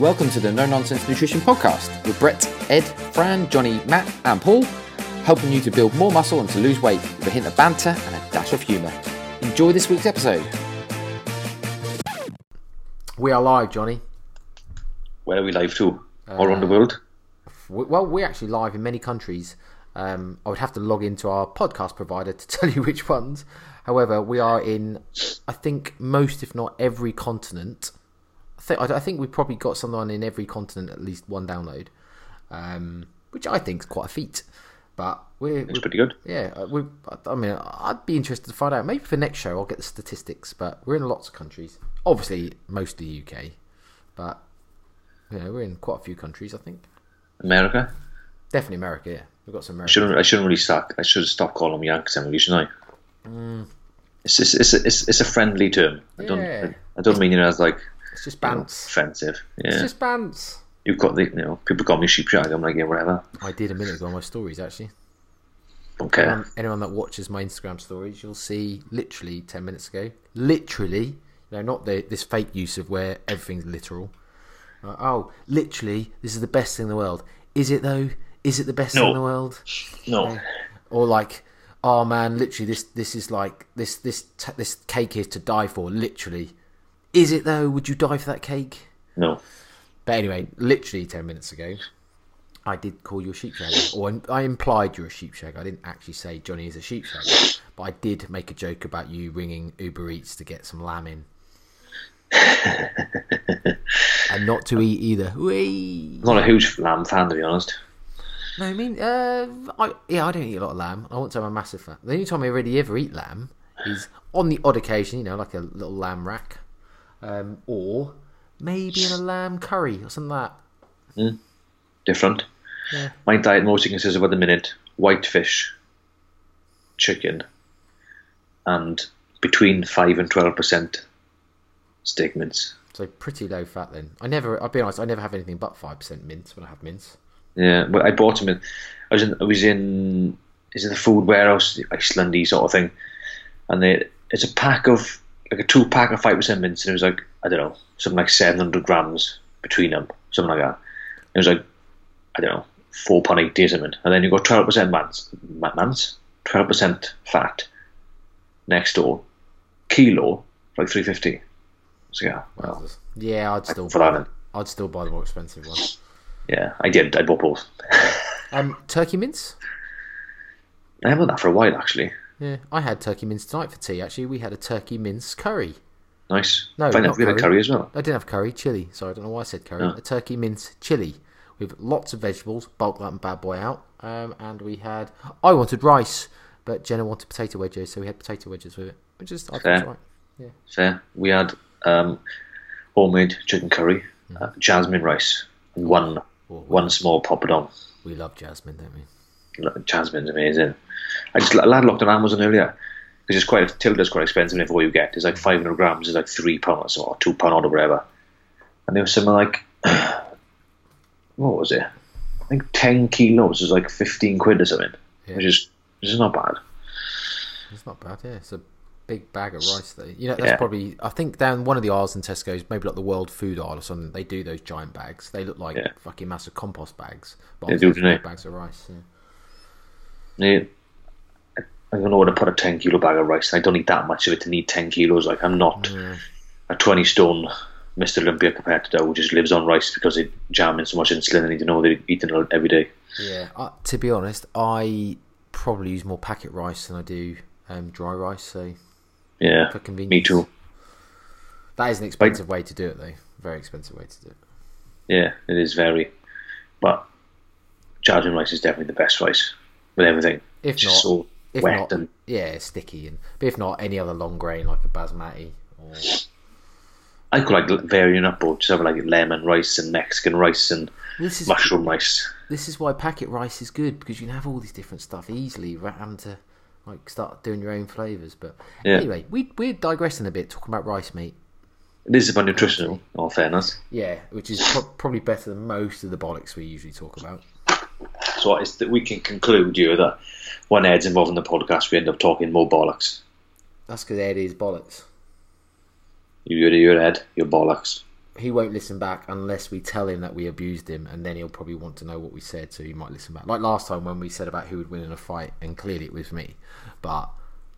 Welcome to the No Nonsense Nutrition Podcast with Brett, Ed, Fran, Johnny, Matt, and Paul, helping you to build more muscle and to lose weight with a hint of banter and a dash of humour. Enjoy this week's episode. We are live, Johnny. Where are we live to? All around the world? Well, we're actually live in many countries. Um, I would have to log into our podcast provider to tell you which ones. However, we are in, I think, most, if not every continent. I think, I think we've probably got someone in every continent at least one download, um, which I think is quite a feat. But we're, It's we're pretty good. yeah, uh, we. I mean, I'd be interested to find out. Maybe for next show, I'll get the statistics. But we're in lots of countries. Obviously, mostly the UK, but you know, we're in quite a few countries. I think America? definitely America. Yeah, we've got some I shouldn't, I shouldn't really start. I should stop calling them Yankees anyway, shouldn't I? Mm. It's, it's, a, it's, it's a friendly term. I don't Yeah. I don't mean it as like It's just bounce. offensive. It's Yeah, just bounce. you've got the you know people call me sheep shag. I'm like yeah whatever. I did a minute ago on my stories actually. Don't. Um, anyone that watches my Instagram stories, you'll see literally ten minutes ago. Literally, you know, not the this fake use of where everything's literal. Uh, oh, literally, this is the best thing in the world. Is it though? Is it the best thing in the world? no, Or like, oh man, literally, this this is like this this t- this cake is to die for. Literally, is it though? Would you die for that cake? no. But anyway, literally 10 minutes ago, I did call you a sheep shagger. Or I implied you're a sheep shagger. I didn't actually say Johnny is a sheep shagger. But I did make a joke about you ringing Uber Eats to get some lamb in. and not to eat either. Whee! I'm not a huge lamb fan to be honest. No, I mean, uh, I, yeah, I don't eat a lot of lamb. I won't say I'm a massive fan. The only time I really ever eat lamb is on the odd occasion, you know, like a little lamb rack. Um, or maybe in a lamb curry or something like that. Different. Yeah. My diet mostly consists of at the minute white fish, chicken, and between five and twelve percent steak mince. So pretty low fat then. I never, I'll be honest, I never have anything but five percent mince when I have mince. Yeah, but I bought them in. I was in. I was in. Is it the food warehouse, the Icelandy sort of thing? And they, it's a pack of like a two pack of five percent mince, and it was like I don't know, something like seven hundred grams between them, something like that. It was like I don't know, four pound eighty or something. And then you got twelve percent mans, ma- mans, twelve percent fat. Next door, kilo like three fifty. So yeah, well, Yeah, I'd still buy that. the, I'd still buy the more expensive one. yeah, I did. I bought both. Um, turkey mince. I haven't had that for a while actually. Yeah, I had turkey mince tonight for tea. Actually, we had a turkey mince curry. Nice. No, Find not we had a curry. curry as well. I didn't have curry, chili. Sorry, I don't know why I said curry. Oh. A turkey mince chili with lots of vegetables. Bulk that bad boy out. Um, and we had. I wanted rice, but Jenna wanted potato wedges, so we had potato wedges with it, which is I think Fair. right. Fair. We had um, homemade chicken curry, Mm-hmm. uh, jasmine rice, and one Oh, one small poppadom. We love jasmine, don't we? Jasmine's amazing. I just a lad looked on Amazon earlier because it's quite Tilda's quite expensive. And what you get is like 500 grams is like three pounds or two pound or whatever. And there was something like what was it? I think 10 kilos is like 15 quid or something, Yeah. which is which is not bad. It's not bad, yeah. It's a big bag of rice, though. You know, that's Yeah. probably. I think down one of the aisles in Tesco's, maybe like the World Food aisle or something. They do those giant bags. They look like Yeah. fucking massive compost bags. But They do, they? bags of rice. Yeah. Yeah. I don't know what to put a 10 kilo bag of rice. I don't need that much of it to need 10 kilos. Like, I'm not a 20 stone Mr. Olympia competitor who just lives on rice because they jam in so much insulin and need to know they're eating it every day. Yeah. Uh, to be honest, I probably use more packet rice than I do um, dry rice. So Yeah, for convenience, me too. That is an expensive way to do it, though. Very expensive way to do it. Yeah, it is very. But jasmine rice is definitely the best rice with everything. If It's not, if wet not, and yeah, sticky and. But if not, any other long grain like a basmati or I could like varying up or just have like lemon rice and Mexican rice and this is mushroom rice. This is why packet rice is good because you can have all these different stuff easily without having to like start doing your own flavors. But Yeah. anyway, we we're digressing a bit talking about rice meat. It is about nutritional, all fairness. Yeah, which is pro- probably better than most of the bollocks we usually talk about. So it's that we can conclude here that when Ed's involved in the podcast, we end up talking more bollocks. That's because Ed is bollocks. You're, it, your Ed, your bollocks. he won't listen back unless we tell him that we abused him, and then he'll probably want to know what we said, so he might listen back. Like last time when we said about who would win in a fight, and clearly it was me, but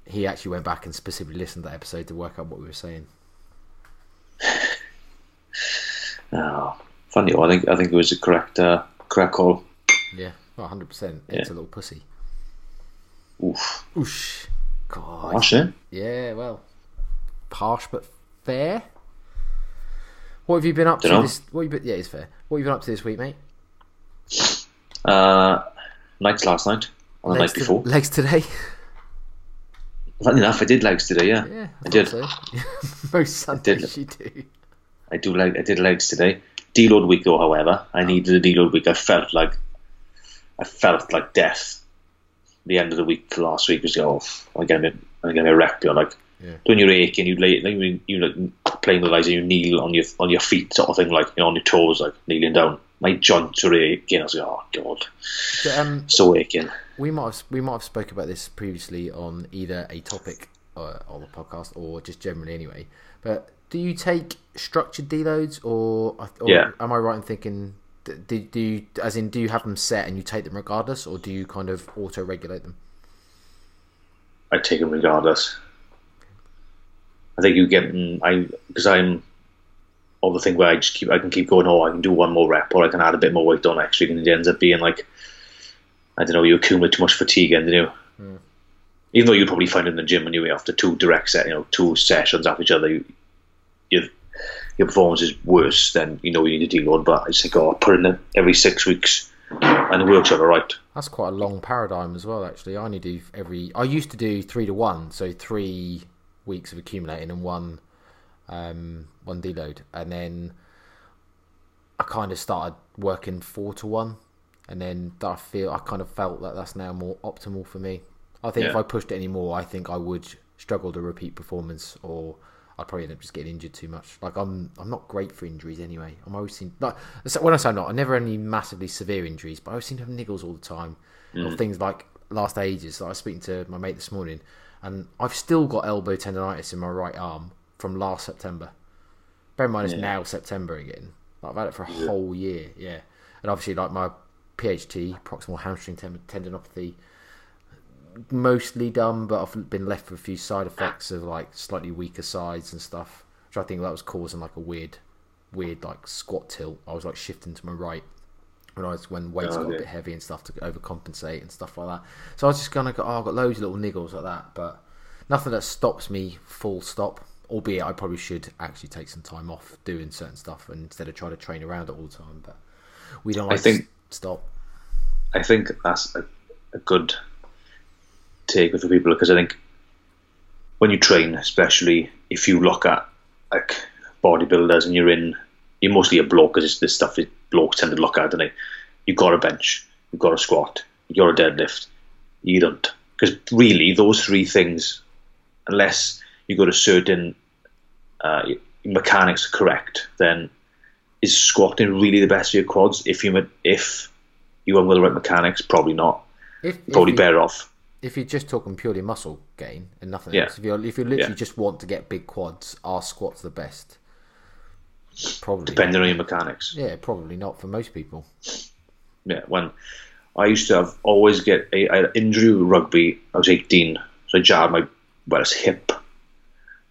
he actually went back and specifically listened to that episode to work out what we were saying. Oh, funny. I think I think it was a correct uh, correct call. Yeah, hundred percent. It's a little pussy. Oof. Oosh. God. Harsh, eh? Yeah, well, harsh but fair. What have you been up to Dunno. this? What you been, yeah, it's fair. What have you been up to this week, mate? Uh, nights last night and the Legs night to- before. legs today. Funny enough, I did legs today. Yeah, Yeah, I did. thought So. Most Sundays you do. I do like I did legs today. Deload week though, however, I needed a deload week. I felt like I felt like death. The end of the week last week was oh, I'm getting I'm getting a wreck. You're like Yeah. when you're aching, you lay like, you you like playing with guys and you kneel on your on your feet, sort of thing, like you know, on your toes, like kneeling down. My joints were aching. I was like, oh god, But, um, so aching. we might have we might have spoke about this previously on either a topic uh, on the podcast or just generally anyway. But do you take structured deloads or, or Yeah. am I right in thinking do, do you as in do you have them set and you take them regardless or do you kind of auto regulate them? I take them regardless. I think you get mm, I because I'm all the thing where I just keep I can keep going. Oh, I can do one more rep, or I can add a bit more weight on extra, and it ends up being like I don't know. You accumulate too much fatigue, and you know. Even though you probably find in the gym anyway after two direct set, you know, two sessions after each other, you, you your performance is worse. Then you know you need to deload. But it's like, oh, put in it every six weeks, and it works out all right. That's quite a long paradigm as well. Actually, I only do every. I used to do three to one, so three weeks of accumulating and one, um, one deload, and then I kind of started working four to one, and then I feel I kind of felt that that's now more optimal for me. I think if I pushed it any more, I think I would struggle to repeat performance, or I'd probably end up just getting injured too much. Like I'm, I'm not great for injuries anyway. I'm always seen like when I say not, I never had any massively severe injuries, but I always seem to have niggles all the time, or mm. things like last ages. Like I was speaking to my mate this morning, and I've still got elbow tendonitis in my right arm from last September. Bear in mind it's now September again. Like, I've had it for a whole year, yeah. And obviously, like my PHT, proximal hamstring ten- tendinopathy, mostly done, but I've been left with a few side effects of like slightly weaker sides and stuff, which I think that was causing like a weird, weird like squat tilt. I was like shifting to my right when I was when weights oh, got a bit heavy and stuff to overcompensate and stuff like that. So I was just gonna go, oh, I've got loads of little niggles like that, but nothing that stops me full stop. Albeit I probably should actually take some time off doing certain stuff and instead of trying to train around it all the time. But we don't like think- to stop. I think that's a, a good take for people because I think when you train, especially if you look at like bodybuilders and you're in, you're mostly a bloke because this stuff is blokes tend to look at, don't they? You've got a bench, you've got a squat, you've got a deadlift. You don't. Because really, those three things, unless you got a certain uh, mechanics correct, then is squatting really the best for your quads? If you if you haven't got the right mechanics, probably not. If, if Probably you- better off. If you're just talking purely muscle gain and nothing Yeah. else, if you're if you literally Yeah. just want to get big quads, are squats the best? Probably. Depending on your mechanics. Yeah, probably not for most people. Yeah, when I used to have always get a, I injury with rugby. I was eighteen, so I jarred my well, it's hip,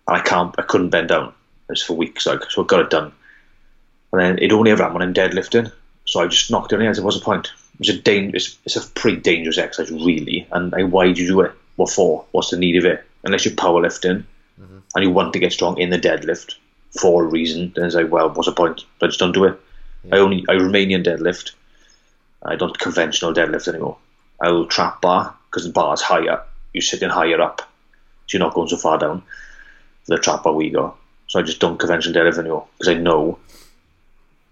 and I can't, I couldn't bend down. It was for weeks, like so I got it done. And then it only ever happened when I'm deadlifting, so I just knocked it on the head. What's the point? It was a dangerous, it's a pretty dangerous exercise, really. And like, why do you do it? What for? What's the need of it? Unless you're powerlifting mm-hmm. and you want to get strong in the deadlift for a reason, then it's like, well, what's the point? I just don't do it. I only I Romanian deadlift. I don't conventional deadlift anymore. I'll trap bar because the bar's higher. You're sitting higher up, so you're not going so far down. The trap bar we go. So I just don't conventional deadlift anymore because I know.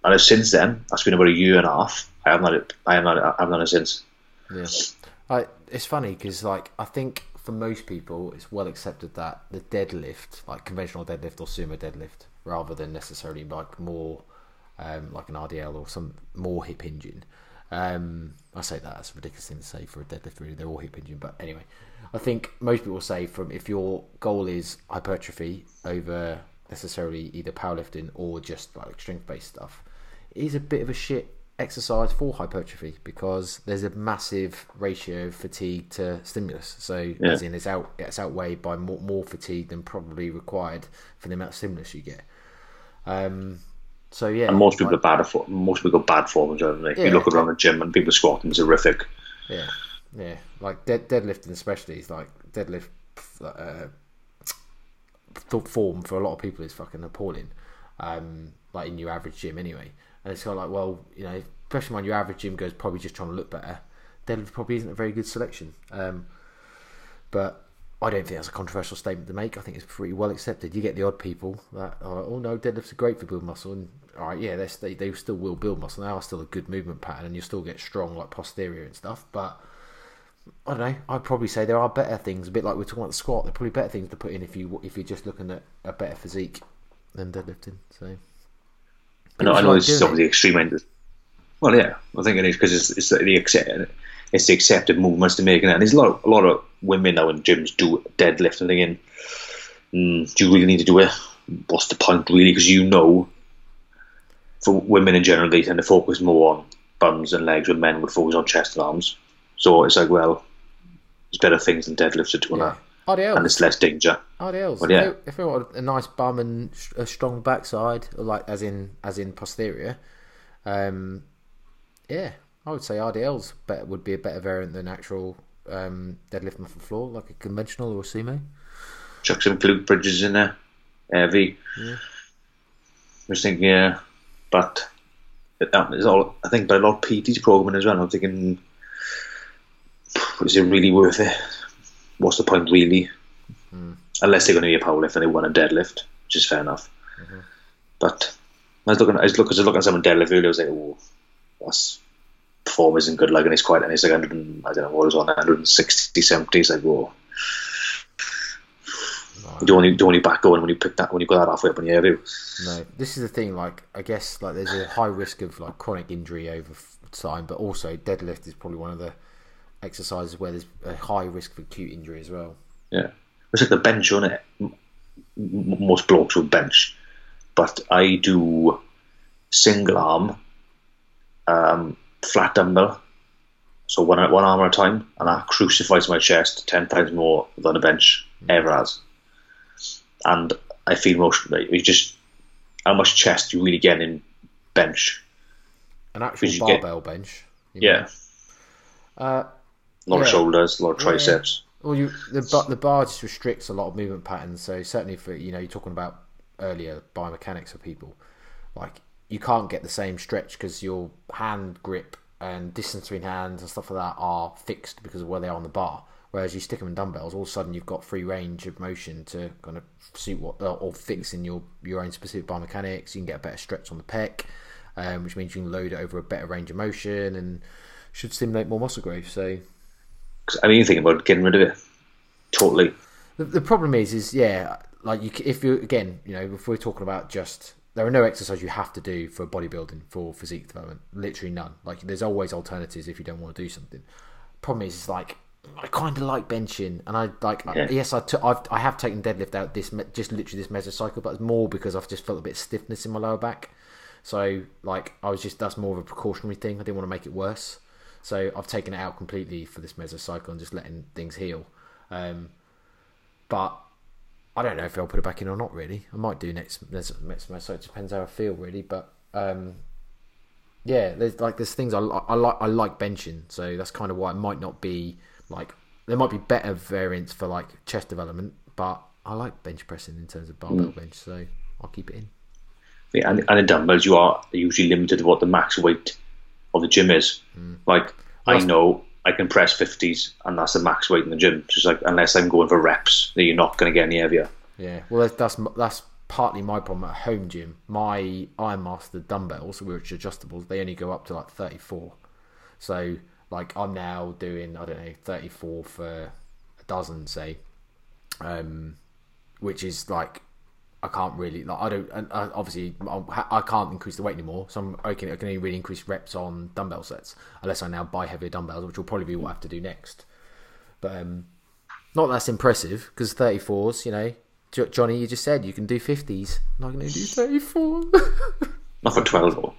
And since then, that's been about a year and a half. I haven't had it. I haven't had it, I haven't done it since. Yeah, I, it's funny because like I think for most people it's well accepted that the deadlift, like conventional deadlift or sumo deadlift, rather than necessarily like more um, like an RDL or some more hip hinging. Um, I say that that's a ridiculous thing to say for a deadlift. Really, they're all hip hinging. But anyway, I think most people say from if your goal is hypertrophy over necessarily either powerlifting or just like strength based stuff, is a bit of a shit exercise for hypertrophy because there's a massive ratio of fatigue to stimulus. So Yeah. as in it's out it's outweighed by more, more fatigue than probably required for the amount of stimulus you get. Um, so yeah, And most people like- are bad For. Most people got bad form in general. Like, Yeah. You look around the gym and people squatting is horrific. Yeah, yeah. Like dead, deadlifting, especially, is like deadlift uh, form for a lot of people is fucking appalling. Um, like in your average gym, anyway. And it's kind of like, well, you know, especially when your average gym goes probably just trying to look better. Deadlift probably isn't a very good selection. Um, but I don't think that's a controversial statement to make. I think it's pretty well accepted. You get the odd people that are, oh no, deadlifts are great for building muscle, and all right, yeah, they they still will build muscle. They are still a good movement pattern, and you still get strong like posterior and stuff. But I don't know. I'd probably say there are better things. A bit like we're talking about the squat. There are probably better things to put in if you if you're just looking at a better physique than deadlifting. So I know, I know this is doing obviously extreme end. Of, Well, yeah, I think it is because it's, it's the accept, it's the accepted movements to make, and there's a lot of, a lot of women now in gyms do deadlift and thinking, mm, do you really need to do it? What's the point, really? Because you know, for women in general, they tend to focus more on bums and legs, where men would focus on chest and arms. So it's like, well, there's better things than deadlifts to do yeah, that, and it's less danger. RDLs. Well, yeah. If, they, want a nice bum and a strong backside, like as in as in posterior, um, yeah, I would say RDLs better, would be a better variant than actual um, deadlift off the floor, like a conventional or a sumo. chuck some glute bridges in there, heavy. Yeah. I was thinking, yeah, but that is all. I think by a lot of PT's programming as well. I'm thinking, is it really worth it? What's the point, really? Hmm. Unless they're going to be a powerlift and they want a deadlift, which is fair enough. Mm-hmm. But I was looking, I was looking, I was looking at someone deadlift earlier. I was like, oh, that's form isn't good. Like, and it's quite, and it's like 100, and- I don't know what it was on 160, 70. It's like, whoa. Want you don't want your back going when you pick that when you got that halfway up in the air. do? No, this is the thing. Like, I guess like there's a high risk of like chronic injury over f- time, but also deadlift is probably one of the exercises where there's a high risk of acute injury as well. Yeah, it's like the bench on it. Most blokes will bench, but I do single arm, um, flat dumbbell, so one one arm at a time, and that crucifies my chest ten times more than a bench ever has. And I feel most like, you just how much chest you really get in bench. An actual you get- barbell bench. Yeah. Uh, a lot of shoulders, a lot of Yeah. triceps. Well, you the bar, the bar just restricts a lot of movement patterns. So certainly for you know you're talking about earlier biomechanics for people, like you can't get the same stretch because your hand grip and distance between hands and stuff like that are fixed because of where they are on the bar. Whereas you stick them in dumbbells, all of a sudden you've got free range of motion to kind of suit what uh, or fix in your your own specific biomechanics. You can get a better stretch on the pec, um, which means you can load it over a better range of motion and should stimulate more muscle growth. So I mean, you think about getting rid of it totally. The, the problem is, is yeah, like you, if you again, you know, if we're talking about just there are no exercises you have to do for bodybuilding for physique development. Literally none. Like there's always alternatives if you don't want to do something. Problem is, is like I kind of like benching, and I like I- Yeah. yes, I took I've I have taken deadlift out this just literally this mesocycle, but it's more because I've just felt a bit of stiffness in my lower back. So like I was just that's more of a precautionary thing. I didn't want to make it worse. So I've taken it out completely for this mesocycle and just letting things heal. Um, but I don't know if I'll put it back in or not. Really, I might do next next next meso. It depends how I feel really. But um, yeah, there's like there's things I, I like I like benching, so that's kind of why it might not be like there might be better variants for like chest development, but I like bench pressing in terms of barbell bench, so I'll keep it in. Yeah, and, and in dumbbells, you are usually limited to what the max weight of the gym is. Like, I know I can press 50s, and that's the max weight in the gym. Just like, unless I'm going for reps, then you're not going to get any heavier. Yeah, well, that's that's, that's partly my problem at home gym. My Iron Master dumbbells, which are adjustables, they only go up to like 34. So, like, I'm now doing, I don't know, 34 for a dozen, say, um, which is like, I can't really, like, I don't, and uh, obviously, I can't increase the weight anymore. So, I'm, I, can, I can only really increase reps on dumbbell sets, unless I now buy heavier dumbbells, which will probably be what I have to do next. But, um, not that's impressive because 34s, you know, Jo- Johnny, you just said you can do fifties. I'm not going to do thirty-four. Not for twelve though.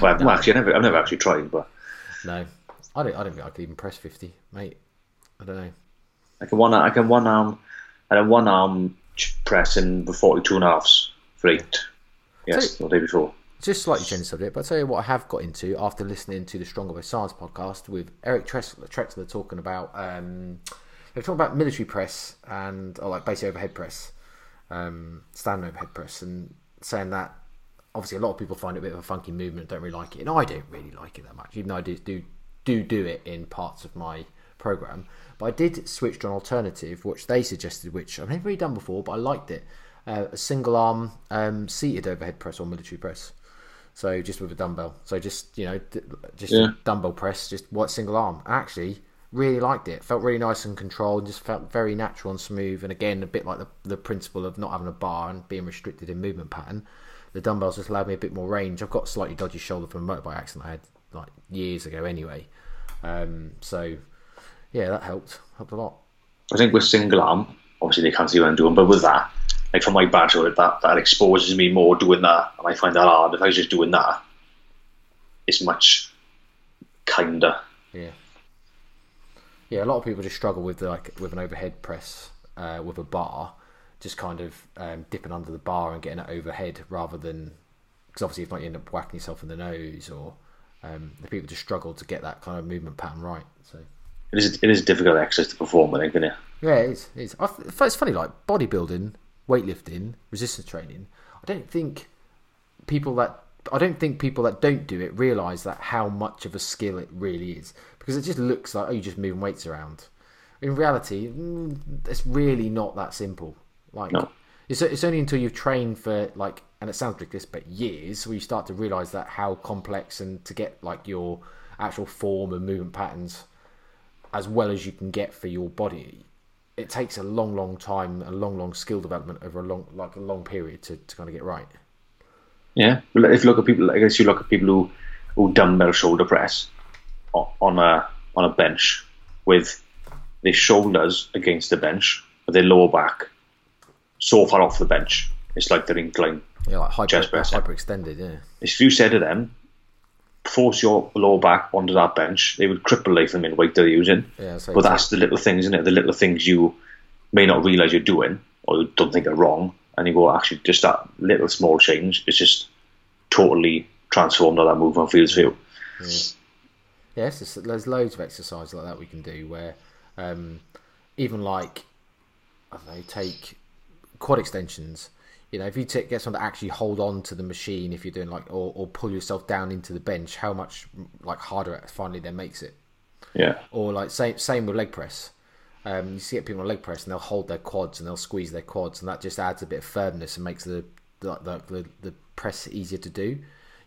well, well, actually, I never, I've never actually tried, but no, I don't. I don't think I could even press fifty, mate. I don't know. I can one, arm, I can one arm, and then one arm pressing the forty-two and a halves for eight. Yes, the day before. just slightly change the subject, but I'll tell you what I have got into after listening to the Stronger by Science podcast with Eric Trexler, Trexler talking about um, they're talking about military press and or like basic overhead press, um, standing overhead press, and saying that obviously a lot of people find it a bit of a funky movement, don't really like it, and I don't really like it that much, even though I do do do, do it in parts of my program. But I did switch to an alternative, which they suggested, which I've never really done before, but I liked it. Uh, a single arm um, seated overhead press or military press. So just with a dumbbell. So just you know, just Yeah. dumbbell press, just what single arm. I actually really liked it. Felt really nice and controlled. Just felt very natural and smooth. And again, a bit like the the principle of not having a bar and being restricted in movement pattern. The dumbbells just allowed me a bit more range. I've got a slightly dodgy shoulder from a motorbike accident I had like years ago anyway. Um, so yeah, that helped. Helped a lot. I think with single arm, obviously they can't see what I'm doing, but with that, like for my badge, that that exposes me more doing that, and I find that hard. If I was just doing that, it's much kinder. Yeah. Yeah, a lot of people just struggle with like with an overhead press uh, with a bar, just kind of um, dipping under the bar and getting it overhead rather than because obviously if not you end up whacking yourself in the nose or um, the people just struggle to get that kind of movement pattern right. So It is it is a difficult exercise to perform, I think, isn't it? yeah, it is. It is. I it's funny like bodybuilding, weightlifting, resistance training. I don't think people that I don't think people that don't do it realize that how much of a skill it really is because it just looks like oh you're just moving weights around. In reality, mm, it's really not that simple. Like No. it's it's only until you've trained for like and it sounds ridiculous but years where you start to realize that how complex and to get like your actual form and movement patterns as well as you can get for your body it takes a long, long time, a long, long skill development over a long, like a long period to, to kind of get right. Yeah. If you look at people, I guess you look at people who who dumbbell shoulder press on a on a bench with their shoulders against the bench, but their lower back so far off the bench, it's like they're inclined. Yeah, like hyper, Chest press, hyper extended. Yeah, If you said to them, force your lower back onto that bench, they would cripple like the weight they're using. yeah. But that's the little things, isn't it? The little things you may not realise you're doing or you don't think are wrong. And you go, actually, just that little small change is just totally transformed how that movement feels for you. yeah, it's there's loads of exercises like that we can do where um, even like I don't know, take quad extensions. You know, if you take, get someone to actually hold on to the machine, if you're doing like, or, or pull yourself down into the bench, how much like harder it finally then makes it. Yeah. or like same same with leg press. Um, you see get people on leg press and they'll hold their quads and they'll squeeze their quads and that just adds a bit of firmness and makes the the, the, the, the press easier to do.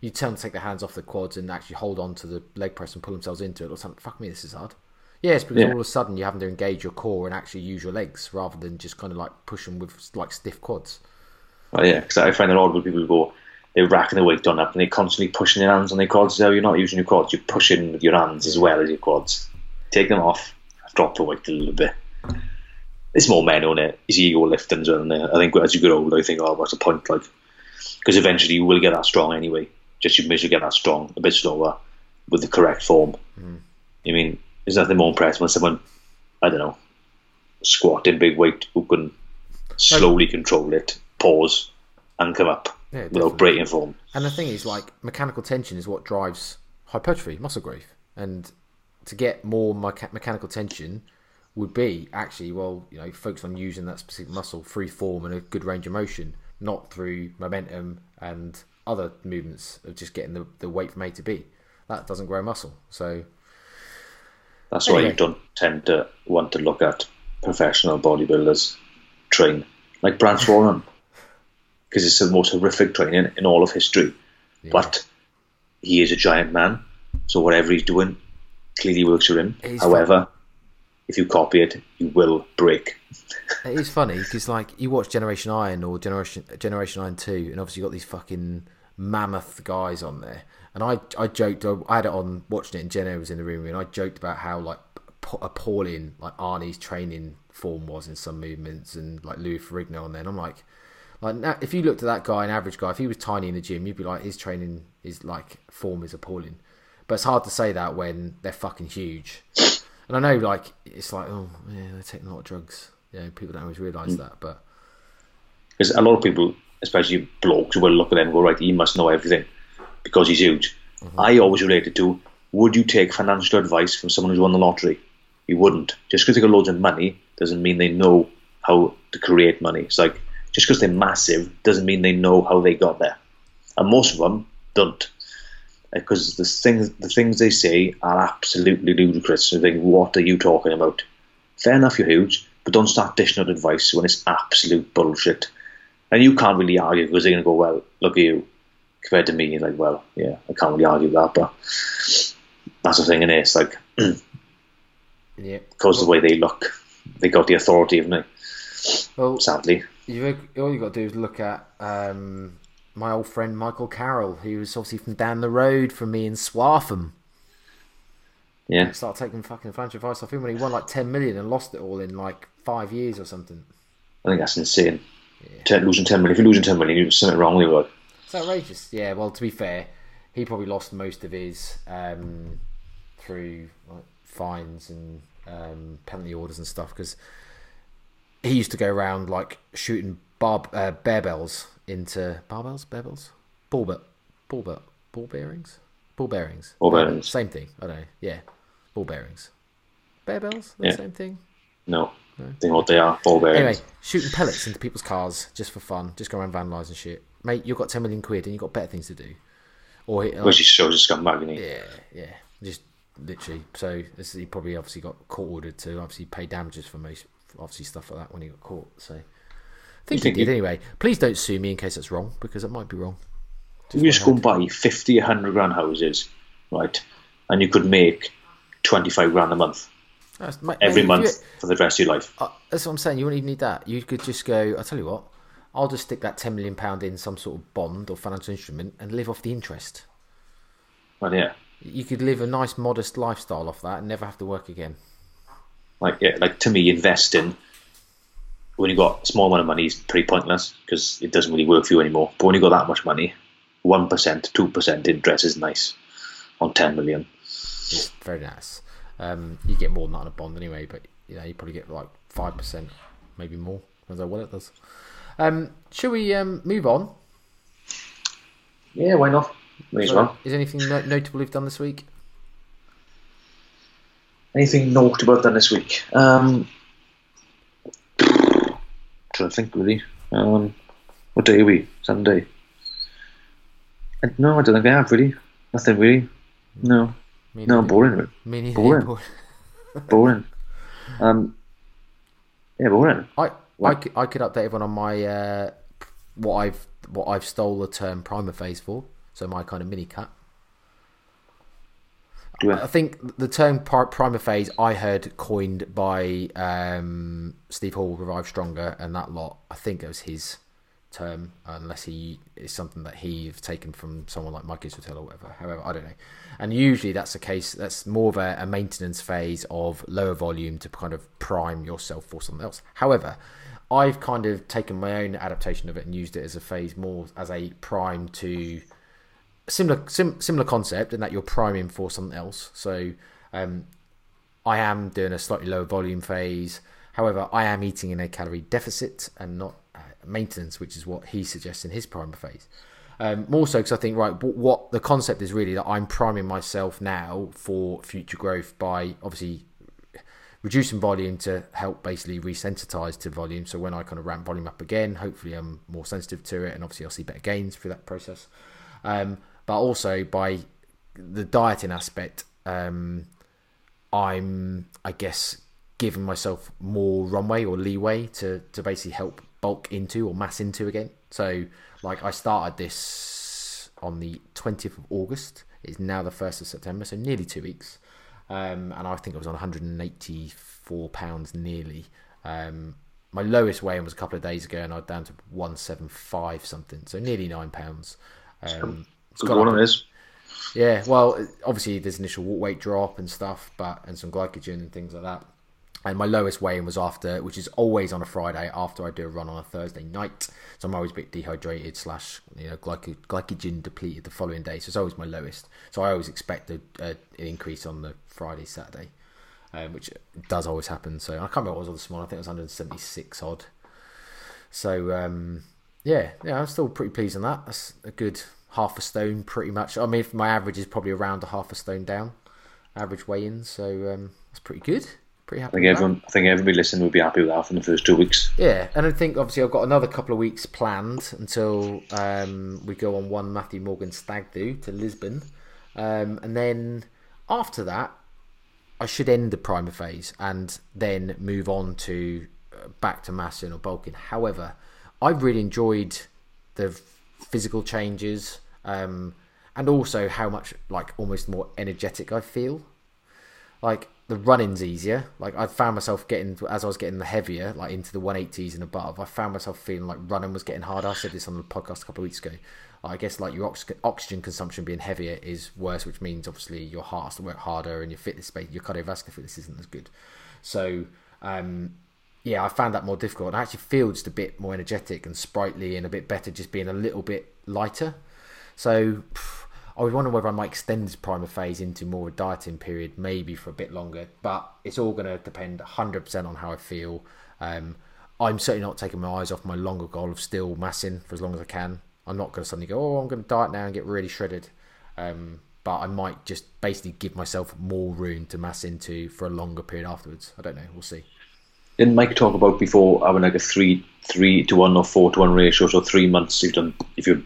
You tell them to take their hands off the quads and actually hold on to the leg press and pull themselves into it. Or something. Fuck me, this is hard. Yes, because Yeah. all of a sudden you're having to engage your core and actually use your legs rather than just kind of like push them with like stiff quads. Well, yeah, because I find it odd when people go, they're racking their weight on up and they're constantly pushing their hands on their quads. So you're not using your quads, you're pushing with your hands as well as your quads. Take them off, drop the weight a little bit. It's more men on it. It's ego lifting as well. And I think as you get older, I think, oh, what's the point? Like, because eventually you will get that strong anyway. Just you measure get that strong a bit slower with the correct form. Hmm. I mean, there's nothing more impressive when someone, I don't know, squatting big weight who can slowly control it, pause, and come up Yeah, without breaking form. And the thing is, like, mechanical tension is what drives hypertrophy, muscle growth. And to get more mecha- mechanical tension would be actually, well, you know, focus on using that specific muscle, free form, and a good range of motion, not through momentum and other movements of just getting the, the weight from A to B. That doesn't grow muscle. So, That's why you don't tend to want to look at professional bodybuilders train like Branch Warren because it's the most horrific training in all of history. But he is a giant man, so whatever he's doing clearly works for him. However, if you copy it, you will break. It is funny because like you watch Generation Iron or Generation Generation Iron Two, and obviously you got these fucking mammoth guys on there. And I I joked I had it on watching it, and Jenna was in the room, and I joked about how like appalling like Arnie's training form was in some movements, and like Louis Ferrigno on there. And I'm like, like now, if you looked at that guy, an average guy, if he was tiny in the gym, you'd be like, his training is like form is appalling. But it's hard to say that when they're fucking huge. And I know, like, it's like, oh, yeah, they're taking a lot of drugs. You know, people don't always realise hmm. that, but Because a lot of people, especially blokes, will look at them and go, right, he must know everything because he's huge. Mm-hmm. I always related to, would you take financial advice from someone who's won the lottery? You wouldn't. Just because they got loads of money doesn't mean they know how to create money. It's like, just because they're massive doesn't mean they know how they got there. And most of them don't. Uh, because the things, the things they say are absolutely ludicrous. You think, what are you talking about? Fair enough, you're huge, but don't start dishing out advice when it's absolute bullshit. And you can't really argue because they're going to go, well, look at you compared to me. You're like, well, yeah, I can't really argue that, but that's the thing, and it's like yeah. because of the way they look, they got the authority, haven't they? Well, Sadly, you all you got to do is look at um, my old friend Michael Carroll, who was obviously from down the road from me in Swaffham. yeah. Start taking fucking financial advice off him when he won like ten million and lost it all in like five years or something. I think that's insane. Ten, losing ten million. If you're losing ten million, you're doing something wrong. Like, It's outrageous. Yeah, well, to be fair, he probably lost most of his um, through like, fines and um, penalty orders and stuff because he used to go around like shooting bar uh, bear bells into barbells, bear bells, ball bet, ball bet, ball bearings, ball bearings, Ball bearings. Same thing. I don't know. Yeah, ball bearings, bear bells. The Yeah. same thing. no, think what they are, ball bearings. Anyway, shooting pellets into people's cars just for fun, just go around vandalising shit. Mate, you've got 10 million quid and you've got better things to do. Or, he- Which just shows a scumbag, isn't he? yeah, yeah, just literally. So this, he probably obviously got court ordered to obviously pay damages for most, obviously stuff like that when he got caught. So I think he did anyway. Please don't sue me in case that's wrong because it might be wrong. If you just go and buy 50, 100 grand houses, right, and you could make 25 grand a month That's, mate, every mate, month you- for the rest of your life. Uh, that's what I'm saying. You wouldn't even need that. You could just go. I tell you what. I'll just stick that ten million pound in some sort of bond or financial instrument and live off the interest. But yeah, You could live a nice, modest lifestyle off that and never have to work again. Like yeah, like to me, investing when you've got a small amount of money is pretty pointless because it doesn't really work for you anymore. But when you've got that much money, one percent, two percent interest is nice on 10 million. It's very nice. Um, you get more than that on a bond anyway, but you know you probably get like five percent, maybe more. Depends how well it does. Um, shall we um, move on? Yeah, why not? May as well. Is anything no- notable you've done this week? Anything notable done this week? Um, trying to think really. Um, what day are we? Sunday. I, no, I don't think I have really. Nothing really. No, Me no, neither. boring. Me neither. Boring. Boring. Boring. Um, yeah, boring. I, I, could, I could update everyone on my uh, what I've what I've stole the term primer phase for. So my kind of mini cut. Do I think the term pri- primer phase I heard coined by um, Steve Hall, Revive Stronger, and that lot. I think it was his term, unless he is something that he's taken from someone like Mike Israetel or whatever. However, I don't know. And usually that's a case. That's more of a, a maintenance phase of lower volume to kind of prime yourself for something else. However, I've kind of taken my own adaptation of it and used it as a phase more as a prime to similar sim, similar concept in that you're priming for something else. So um, I am doing a slightly lower volume phase. However, I am eating in a calorie deficit and not uh, maintenance, which is what he suggests in his primer phase. Um, more so because I think right, what, what the concept is really that I'm priming myself now for future growth by obviously reducing volume to help basically resensitize to volume. So when I kind of ramp volume up again, hopefully I'm more sensitive to it, and obviously I'll see better gains through that process. Um, but also by the dieting aspect, um, I'm I guess giving myself more runway or leeway to to basically help bulk into or mass into again. So like I started this on the 20th of August. It's now the 1st of September, so nearly two weeks. Um, and I think I was on 184 pounds nearly. Um, my lowest weigh-in was a couple of days ago, and I was down to 175 something, so nearly nine pounds. Um, it's gone one it is. yeah, well, obviously there's initial weight drop and stuff, but and some glycogen and things like that. And my lowest weigh-in was after, which is always on a Friday after I do a run on a Thursday night. So I'm always a bit dehydrated slash you know glyco- glycogen depleted the following day. So it's always my lowest. So I always expect a, a, an increase on the Friday Saturday, um, which does always happen. So I can't remember what it was this morning. I think it was 176 odd. So um, yeah, yeah, I'm still pretty pleased on that. That's a good half a stone, pretty much. I mean, my average is probably around a half a stone down, average weigh-in. So um, that's pretty good. Pretty happy. I think everyone, I think everybody listening would be happy with that from the first two weeks. Yeah, and I think obviously I've got another couple of weeks planned until um, we go on one Matthew Morgan stag do to Lisbon, um, and then after that, I should end the primer phase and then move on to uh, back to massing or bulking. However, I've really enjoyed the physical changes um, and also how much like almost more energetic I feel. Like the running's easier. Like I found myself getting as I was getting the heavier, like into the 180s and above. I found myself feeling like running was getting harder. I said this on the podcast a couple of weeks ago. I guess like your ox- oxygen consumption being heavier is worse, which means obviously your heart has to work harder and your fitness your cardiovascular fitness isn't as good. So um, yeah, I found that more difficult. And I actually feel just a bit more energetic and sprightly and a bit better, just being a little bit lighter. So. Phew, I was wondering whether I might extend this primer phase into more of a dieting period, maybe for a bit longer. But it's all going to depend 100% on how I feel. Um, I'm certainly not taking my eyes off my longer goal of still massing for as long as I can. I'm not going to suddenly go, oh, I'm going to diet now and get really shredded. Um, but I might just basically give myself more room to mass into for a longer period afterwards. I don't know. We'll see. Didn't Mike talk about before having like a three three to one or four to one ratio? So three months you've done if you're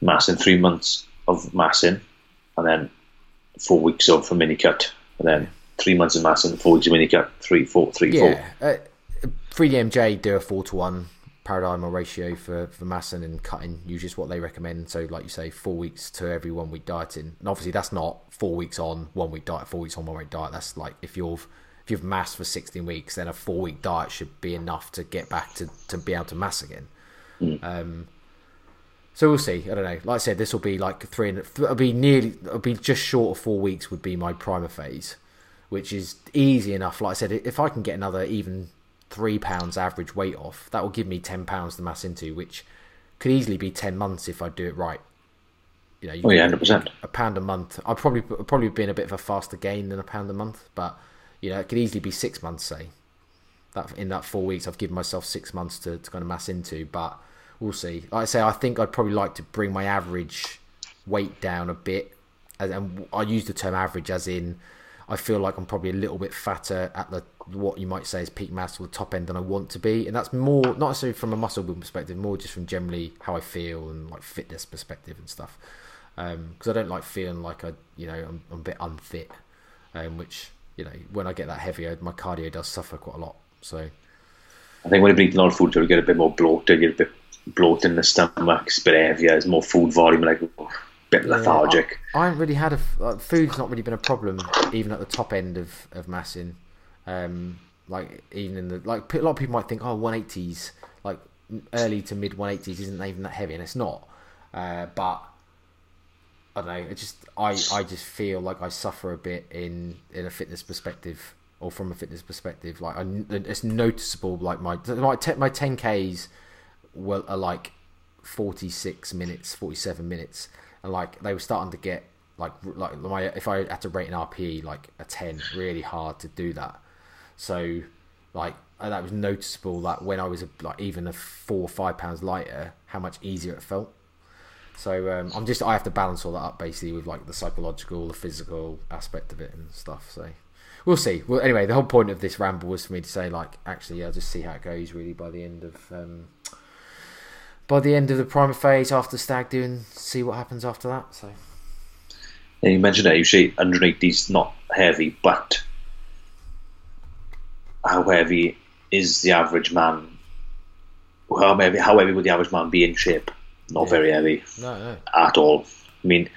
massing three months of massing, and then four weeks of a mini cut, and then three months of massing, four weeks of mini cut, three, four, three, yeah. four. Uh, 3DMJ do a four to one paradigm or ratio for, for massing and cutting, usually is what they recommend. So, like you say, four weeks to every one week dieting. And obviously, that's not four weeks on, one week diet, four weeks on, one week diet. That's like if you've if you've massed for 16 weeks, then a four week diet should be enough to get back to, to be able to mass again. Mm. Um, so we'll see. I don't know. Like I said, this will be like three. And, it'll be nearly. It'll be just short of four weeks. Would be my primer phase, which is easy enough. Like I said, if I can get another even three pounds average weight off, that will give me ten pounds to mass into, which could easily be ten months if I do it right. You know, you oh yeah, hundred percent. A pound a month. I've probably probably been a bit of a faster gain than a pound a month, but you know, it could easily be six months. Say that in that four weeks, I've given myself six months to, to kind of mass into, but we'll see. Like I say, I think I'd probably like to bring my average weight down a bit, and I use the term average as in I feel like I'm probably a little bit fatter at the what you might say is peak mass or the top end than I want to be, and that's more not necessarily from a muscle building perspective, more just from generally how I feel and like fitness perspective and stuff. Because um, I don't like feeling like I, you know, I'm, I'm a bit unfit, um, which you know when I get that heavier, my cardio does suffer quite a lot. So I think when you eat a lot of food, you get a bit more bloated, get a bit bloat in the stomach, it's a bit heavier, there's more food volume, like a bit lethargic. Yeah, I, I, haven't really had a like, food's not really been a problem, even at the top end of of massing. Um, like even in the like a lot of people might think, oh, 180s, like early to mid 180s, isn't even that heavy, and it's not. Uh, but I don't know. It just I I just feel like I suffer a bit in in a fitness perspective or from a fitness perspective. Like I, it's noticeable. Like my my my 10ks were are like 46 minutes, 47 minutes, and like they were starting to get like like my if I had to rate an RPE like a 10, really hard to do that. So like that was noticeable that when I was like even a four or five pounds lighter, how much easier it felt. So um, I'm just I have to balance all that up basically with like the psychological, the physical aspect of it and stuff. So we'll see. Well, anyway, the whole point of this ramble was for me to say like actually I'll just see how it goes really by the end of um, by the end of the primer phase after stag do and see what happens after that. So. Yeah, you mentioned that you say underneath these not heavy, but how heavy is the average man? How heavy, how heavy would the average man be in shape? Not yeah. very heavy no, no. at all. I mean,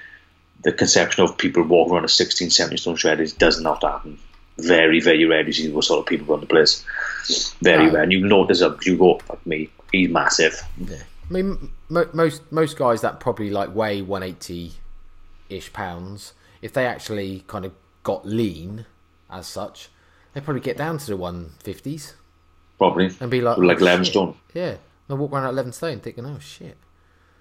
the conception of people walking around a 16, 17 stone shredders does not happen. Very, very rare you see those sort of people run the place. Very no. rare. And you notice that you go, like me, he's massive. Yeah. I mean, most most guys that probably like weigh 180 ish pounds, if they actually kind of got lean as such, They probably get down to the one fifties Probably. and be like, Like oh, 11 shit. stone. Yeah, they walk around at eleven stone, thinking, oh shit.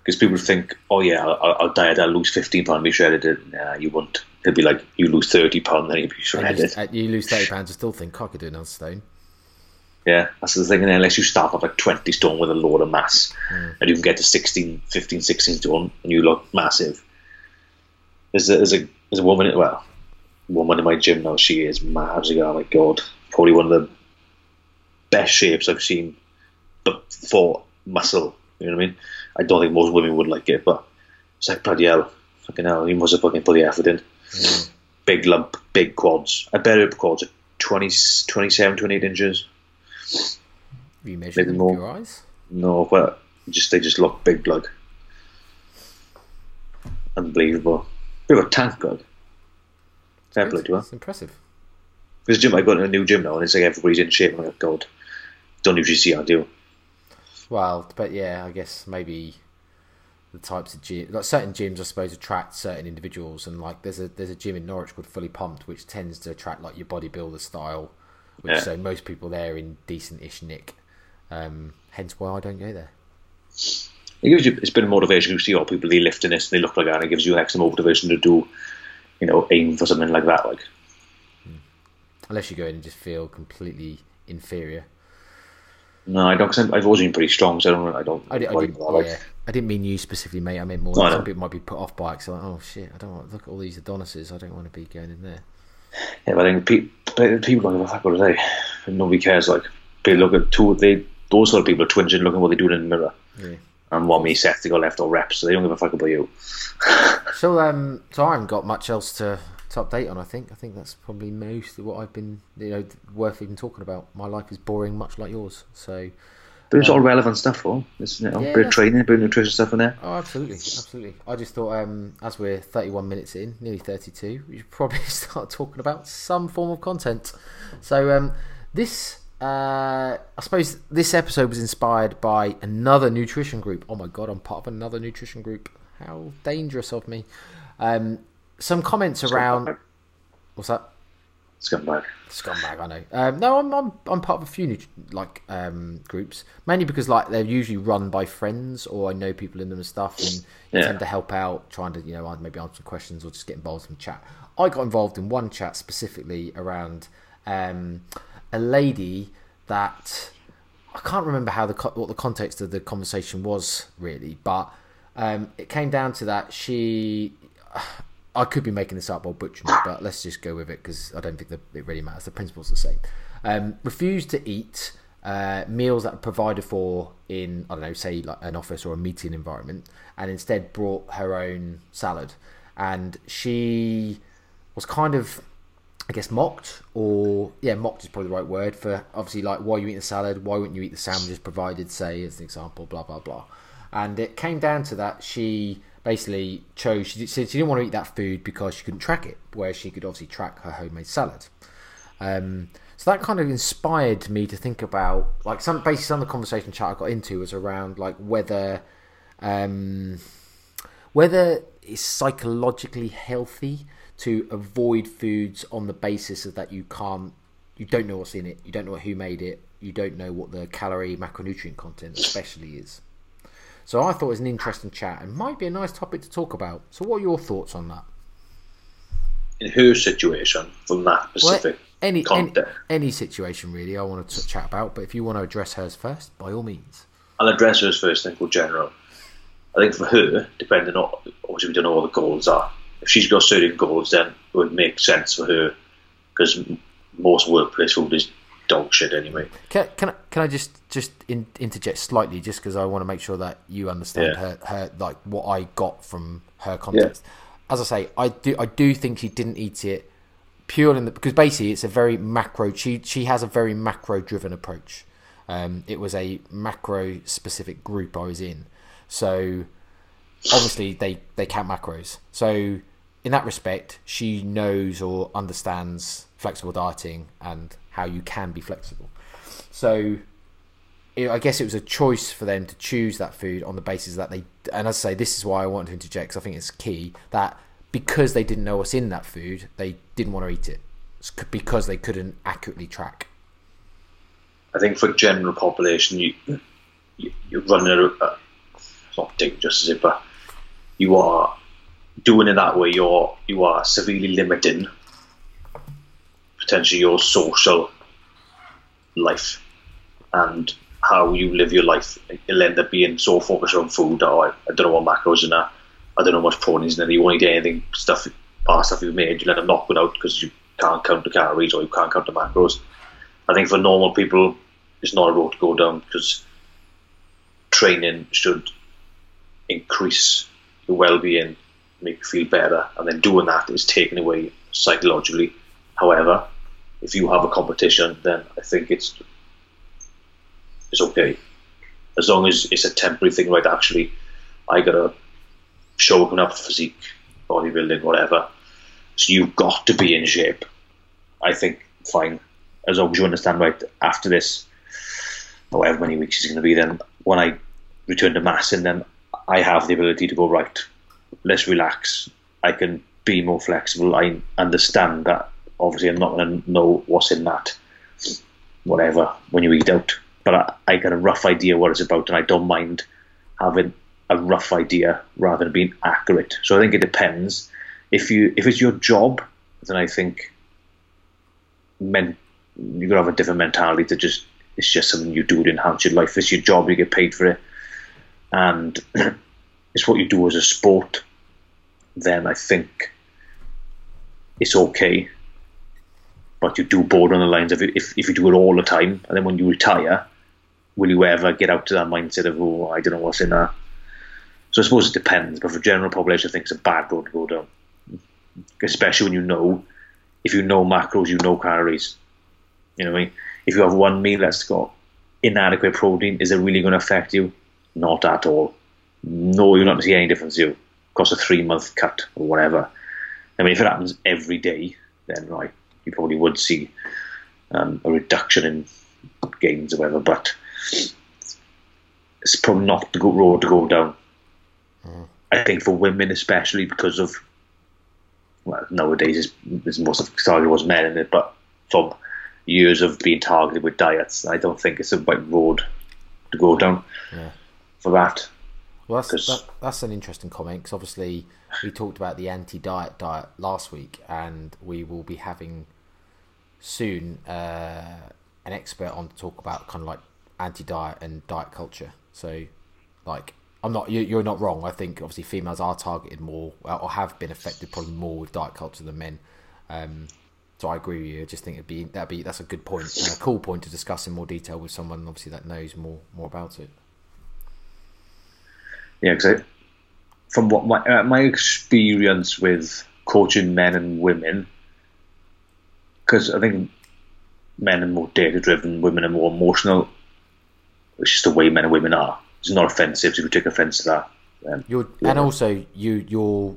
Because people think, oh yeah, I'll, I'll diet, I'll lose 15 pounds, be shredded. Nah, you won't. It'll be like, you lose 30 pounds, then you'll be And shredded. you, uh, you lose thirty pounds, I still think "Oh, I could do another stone. Yeah, that's the thing. And unless you start off like 20 stone with a load of mass, hmm. and you can get to 16, 15, 16 stone, and you look massive. There's a, there's a, there's a woman, well, woman in my gym now, she is like, oh my god, probably one of the best shapes I've seen, but for muscle. You know what I mean? I don't think most women would like it, but it's like, bloody hell, fucking hell, you must have fucking put the effort in. Hmm. Big lump, big quads. I bet her quads are 20, 27, 28 inches. Have you measured Maybe more. your eyes? No, but just they just look big, blood. Unbelievable. Bit of a tank, blood. Fair play to her. It's impressive. Because gym, I got in a new gym now, and it's like everybody's in shape. I'm like, God, don't usually see how I do. Well, but yeah, I guess maybe the types of gym, like certain gyms, I suppose, attract certain individuals, and like there's a there's a gym in Norwich called Fully Pumped, which tends to attract like your bodybuilder style, which Yeah. so most people there in decent-ish nick. Um, hence why I don't go there. It gives you, it's been a motivation. You see all people they lifting this, and they look like that, and it gives you extra motivation to do, you know, aim for something like that. Like, Unless you go in and just feel completely inferior. no, I don't. Cause I'm- I've always been pretty strong, so I don't. I don't. I, di- I didn't. like, yeah, I didn't mean you specifically, mate. I meant more. No, some people might be put off by it. they're like, oh shit, I don't want look at all these Adonises. I don't want to be going in there. Yeah, but I think pe- people don't give a fuck what they. Nobody cares. Like, they look at two. They those sort of people are twinging, looking at what they're doing in the mirror, Yeah. and want me set to go left or reps. So they don't give a fuck about you. So um, so I haven't got much else to, to update on. I think I think that's probably most of what I've been you know worth even talking about. My life is boring, much like yours. So But it's all relevant stuff, for isn't it? Yeah, bit of training, bit of nutrition stuff in there. oh, absolutely, absolutely. I just thought um, as we're 31 minutes in, nearly 32, we should probably start talking about some form of content. So um, this. Uh, I suppose this episode was inspired by another nutrition group. Oh my god, I'm part of another nutrition group. How dangerous of me. Um, some comments around. What's that? Scumbag. scumbag. I know. Um, no, I'm, I'm I'm part of a few like um, groups, mainly because like they're usually run by friends or I know people in them and stuff, and you Yeah. tend to help out, trying to you know maybe answer some questions or just get involved in chat. I got involved in one chat specifically around um, a lady that I can't remember how the co- what the context of the conversation was really, but um, it came down to that she. I could be making this up or butchering it, but let's just go with it because I don't think that it really matters. The principle's the same. Um, refused to eat uh, meals that are provided for in I don't know, say like an office or a meeting environment, and instead brought her own salad. And she was kind of I guess mocked, or yeah, mocked is probably the right word for obviously like why are you eat the salad, why wouldn't you eat the sandwiches provided, say as an example, blah blah blah. And it came down to that she basically chose she she didn't want to eat that food because she couldn't track it, whereas she could obviously track her homemade salad. Um, so that kind of inspired me to think about like some basically some of the conversation chat I got into was around like whether um, whether it's psychologically healthy to avoid foods on the basis of that you can't you don't know what's in it you don't know who made it you don't know what the calorie macronutrient content especially is so i thought it was an interesting chat and might be a nice topic to talk about so what are your thoughts on that In her situation, from that Well, specific any, any any situation really i want to chat about but if you want to address hers first by all means I'll address hers first, then go general. I think for her, depending on obviously we don't know what the goals are. If she's got certain goals, then it would make sense for her because most workplace food is dog shit anyway. Can, can I can I just just in, interject slightly, just because I want to make sure that you understand Yeah. her her like what I got from her context. As I say, I do I do think she didn't eat it purely in the, because basically it's a very macro. She she has a very macro driven approach. Um, it was a macro specific group I was in, so obviously they they count macros. So in that respect, she knows or understands flexible dieting and how you can be flexible. So it, I guess it was a choice for them to choose that food on the basis that they. And as I say, this is why I want to interject because I think it's key that because they didn't know what's in that food, they didn't want to eat it. because they couldn't accurately track. I think for general population, you, you you're running a, a not dangerous, is it? But you are doing it that way. You're you are severely limiting potentially your social life and how you live your life. It'll end up being so focused on food. Oh, I, I don't know what macros in that. I don't know what proteins in there. You won't eat anything stuff past stuff you've made. You let them knock it out because you can't count the calories or you can't count the macros. I think for normal people, it's not a road to go down because training should increase your well-being, make you feel better, and then doing that is taken away psychologically. However, if you have a competition, then I think it's it's okay as long as it's a temporary thing. Right? Actually, I gotta show up physique, bodybuilding, whatever. So you've got to be in shape. I think fine as long as you understand right after this, however many weeks it's going to be. Then when I return to mass, and then I have the ability to go right. Let's relax. I can be more flexible. I understand that obviously I'm not going to know what's in that, whatever, when you eat out. But I, I got a rough idea what it's about, and I don't mind having a rough idea rather than being accurate. So I think it depends. If you if it's your job, then I think men you're gonna have a different mentality to just it's just something you do to enhance your life. If it's your job, you get paid for it, and it's what you do as a sport. Then I think it's okay but you do border on the lines of if, if you do it all the time, and then when you retire, will you ever get out to that mindset of, oh, I don't know what's in there? So I suppose it depends, but for the general population, I think it's a bad road to go down. Especially when you know, if you know macros, you know calories. You know what I mean? If you have one meal that's got inadequate protein, is it really going to affect you? Not at all. No, you're not going to see any difference you. Across a three month cut or whatever. I mean, if it happens every day, then right, you probably would see um, a reduction in gains or whatever, but it's probably not the good road to go down. Mm. I think for women, especially because of well, nowadays it's, it's most of the target was men in it, but from years of being targeted with diets, I don't think it's a right road to go down yeah. for that. Well, that's, that, that's an interesting comment because obviously we talked about the anti-diet diet last week, and we will be having soon uh, an expert on to talk about kind of like anti-diet and diet culture. So, like, I'm not you, are not wrong. I think obviously females are targeted more or have been affected probably more with diet culture than men. Um, so I agree with you. I just think it'd be that'd be that's a good point and a cool point to discuss in more detail with someone obviously that knows more more about it. Yeah, because from what my uh, my experience with coaching men and women, because I think men are more data driven, women are more emotional. It's just the way men and women are. It's not offensive. So if you take offence to that, you're, and also you you're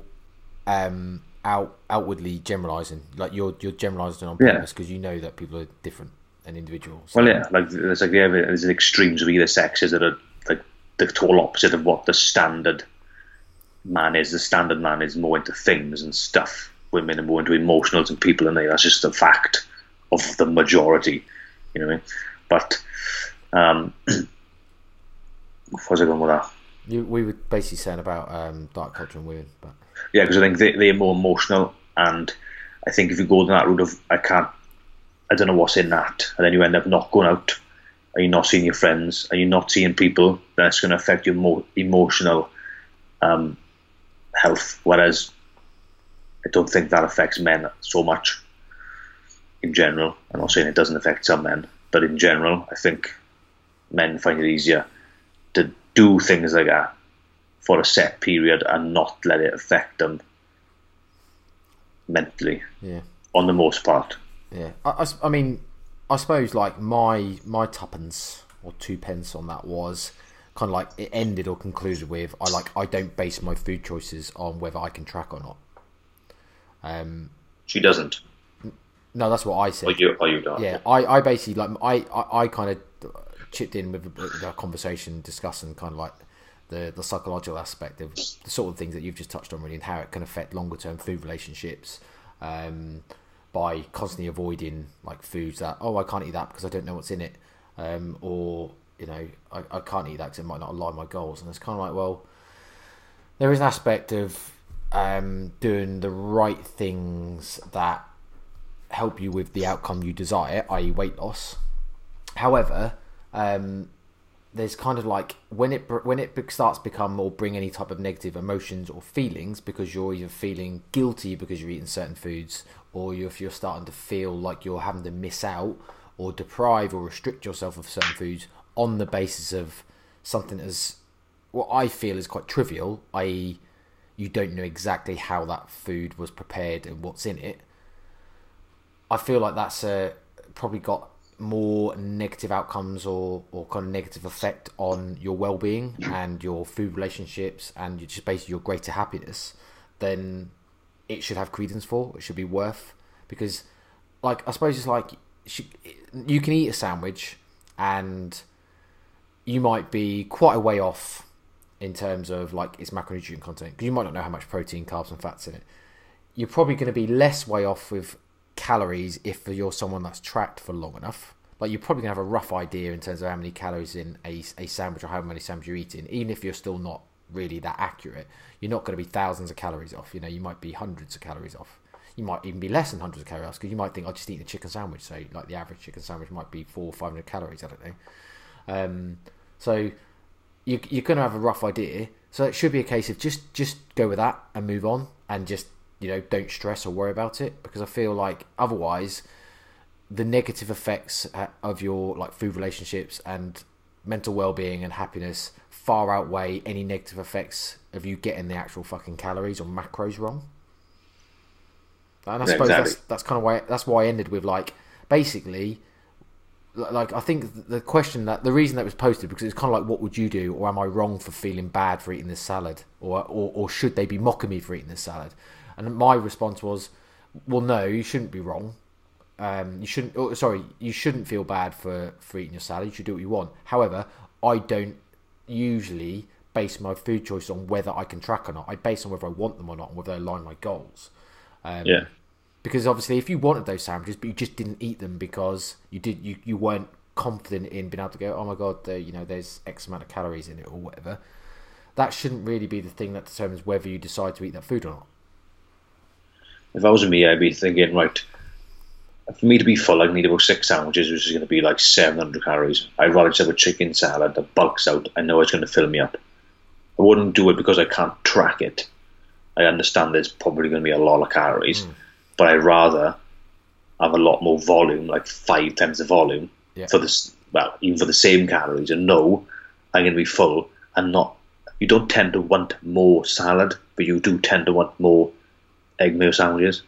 um, out outwardly generalising. Like you're you're generalising on purpose because yeah. you know that people are different and individuals. Well, yeah, like there's like yeah, there's extremes of either sexes that are like the total opposite of what the standard man is. The standard man is more into things and stuff. Women are more into emotionals and people, and that's just a fact of the majority. You know what I mean? But um, where's I going with that? You, we were basically saying about um, diet culture and women, but yeah, because I think they, they're more emotional, and I think if you go down that route of I can't, I don't know what's in that, and then you end up not going out, are you not seeing your friends, are you not seeing people, then it's going to affect your more emotional um, health. Whereas I don't think that affects men so much in general. I'm not saying it doesn't affect some men, but in general, I think men find it easier to do things like that for a set period and not let it affect them mentally. Yeah. On the most part. Yeah. I, I, I mean, I suppose like my my tuppence or two pence on that was kind of like it ended or concluded with I like I don't base my food choices on whether I can track or not. Um, she doesn't. No, that's what I said. Oh, you, oh, you don't. Yeah, I, I basically like I, I, I kind of chipped in with the conversation discussing kind of like the the psychological aspect of the sort of things that you've just touched on really and how it can affect longer term food relationships. Um, by constantly avoiding like foods that oh I can't eat that because I don't know what's in it, um, or you know I, I can't eat that because it might not align my goals. And it's kind of like well, there is an aspect of um, doing the right things that help you with the outcome you desire, i.e., weight loss. However, um, there's kind of like when it when it starts to become or bring any type of negative emotions or feelings because you're either feeling guilty because you're eating certain foods or if you're starting to feel like you're having to miss out or deprive or restrict yourself of certain foods on the basis of something as what I feel is quite trivial, i.e., you don't know exactly how that food was prepared and what's in it. I feel like that's uh, probably got more negative outcomes or, or kind of negative effect on your well-being and your food relationships and just basically your greater happiness then it should have credence for it should be worth because like i suppose it's like you can eat a sandwich and you might be quite a way off in terms of like its macronutrient content because you might not know how much protein carbs and fats in it. You're probably going to be less way off with calories if you're someone that's tracked for long enough. Like you're probably gonna have a rough idea in terms of how many calories in a, a sandwich or how many sandwiches you're eating, even if you're still not really that accurate. You're not to be thousands of calories off. You know, you might be hundreds of calories off. You might even be less than hundreds of calories because you might think I just eat a chicken sandwich. So like the average chicken sandwich might be four or five hundred calories. I don't know. Um, so you, you're to have a rough idea. So it should be a case of just just go with that and move on and just you know, don't stress or worry about it because I feel like otherwise the negative effects of your like food relationships and mental well-being and happiness far outweigh any negative effects of you getting the actual fucking calories or macros wrong. And I suppose exactly. that's that's kind of why that's why I ended with like basically like I think the question that the reason that was posted because it's kind of like what would you do or am I wrong for feeling bad for eating this salad or or, or should they be mocking me for eating this salad and my response was, well, no, you shouldn't be wrong. Um, you shouldn't. Oh, sorry, you shouldn't feel bad for for eating your salad. You should do what you want. However, I don't usually base my food choice on whether I can track or not. I base on whether I want them or not, and whether they align my goals. Um, yeah. Because obviously, if you wanted those sandwiches, but you just didn't eat them because you did, you, you weren't confident in being able to go, oh my god, you know, there's X amount of calories in it or whatever. That shouldn't really be the thing that determines whether you decide to eat that food or not if I was me, I'd be thinking, right, for me to be full, I'd need about six sandwiches, which is going to be like 700 calories. I'd rather just have a chicken salad that bulks out. I know it's going to fill me up. I wouldn't do it because I can't track it. I understand there's probably going to be a lot of calories, mm. but I'd rather have a lot more volume, like five times the volume, yeah. for this. Well, even for the same calories, and know I'm going to be full and not. You don't tend to want more salad, but you do tend to want more egg meal sandwiches.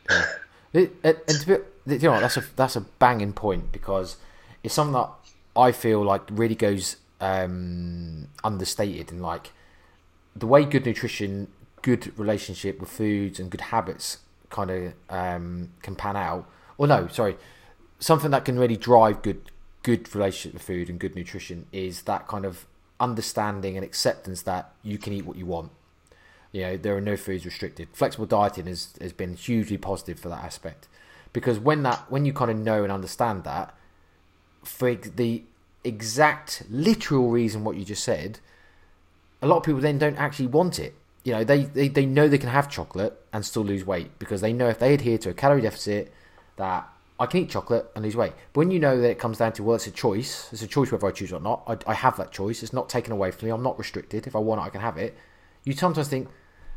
and to be, you know, that's a that's a banging point because it's something that I feel like really goes um, understated and like the way good nutrition, good relationship with foods, and good habits kind of um, can pan out. Or no, sorry, something that can really drive good good relationship with food and good nutrition is that kind of understanding and acceptance that you can eat what you want you know, there are no foods restricted. Flexible dieting has, has been hugely positive for that aspect. Because when that when you kind of know and understand that, for the exact literal reason what you just said, a lot of people then don't actually want it. You know, they, they, they know they can have chocolate and still lose weight because they know if they adhere to a calorie deficit that I can eat chocolate and lose weight. But when you know that it comes down to, well, it's a choice. It's a choice whether I choose or not. I, I have that choice. It's not taken away from me. I'm not restricted. If I want it, I can have it you sometimes think,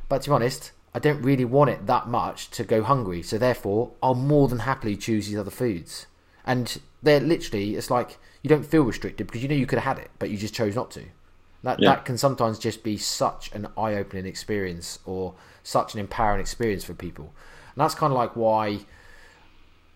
but to be honest, I don't really want it that much to go hungry. So therefore, I'll more than happily choose these other foods. And they're literally, it's like you don't feel restricted because you know you could have had it, but you just chose not to. That yeah. that can sometimes just be such an eye-opening experience or such an empowering experience for people. And that's kind of like why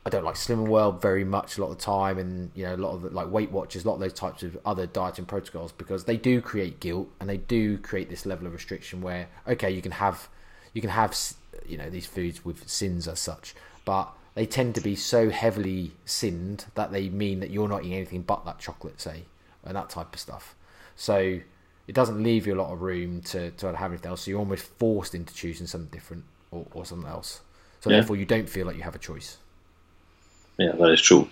I don't like Slimming World very much a lot of the time, and you know a lot of the, like Weight Watchers, a lot of those types of other dieting protocols because they do create guilt and they do create this level of restriction where okay you can have you can have you know these foods with sins as such, but they tend to be so heavily sinned that they mean that you're not eating anything but that chocolate, say, and that type of stuff. So it doesn't leave you a lot of room to to have anything else. So you're almost forced into choosing something different or, or something else. So yeah. therefore, you don't feel like you have a choice. Yeah, that is true.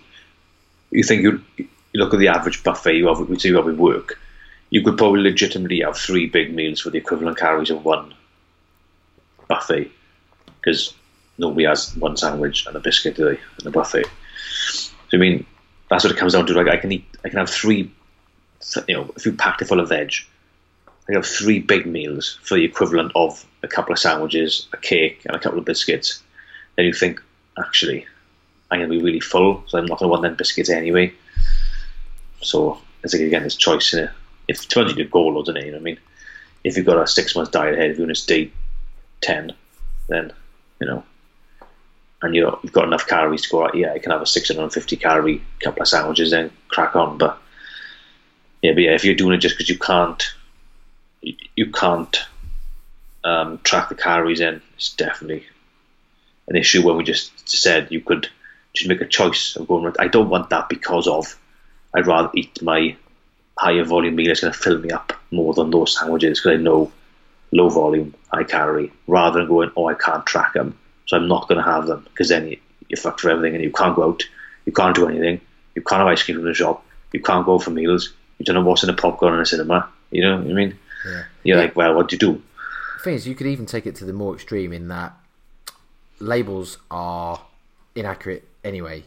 You think you you look at the average buffet you have, we work, you could probably legitimately have three big meals for the equivalent calories of one buffet, because nobody has one sandwich and a biscuit they, in a buffet. So I mean, that's what it comes down to. Like I can eat, I can have three, you know, if you packed it full of veg, I can have three big meals for the equivalent of a couple of sandwiches, a cake, and a couple of biscuits. Then you think, actually, I'm going to be really full, so I'm not going to want them biscuits anyway. So it's like again, it's choice in. If to you do goal loads, it? You know what I mean? If you've got a six month diet ahead of you and it's day ten, then you know, and you you've got enough calories to go out. Yeah, I can have a 650 calorie couple of sandwiches, then crack on. But yeah, but yeah, if you're doing it just because you can't, you, you can't um, track the calories in, it's definitely an issue. When we just said you could just make a choice of going. I don't want that because of. I'd rather eat my higher volume meal that's going to fill me up more than those sandwiches because I know low volume, high calorie, rather than going, oh, I can't track them, so I'm not going to have them because then you, you're fucked for everything and you can't go out, you can't do anything, you can't have ice cream in the shop, you can't go for meals, you don't know what's in a popcorn in a cinema, you know what I mean? Yeah. You're yeah. like, well, what do you do? The thing is, you could even take it to the more extreme in that labels are inaccurate anyway.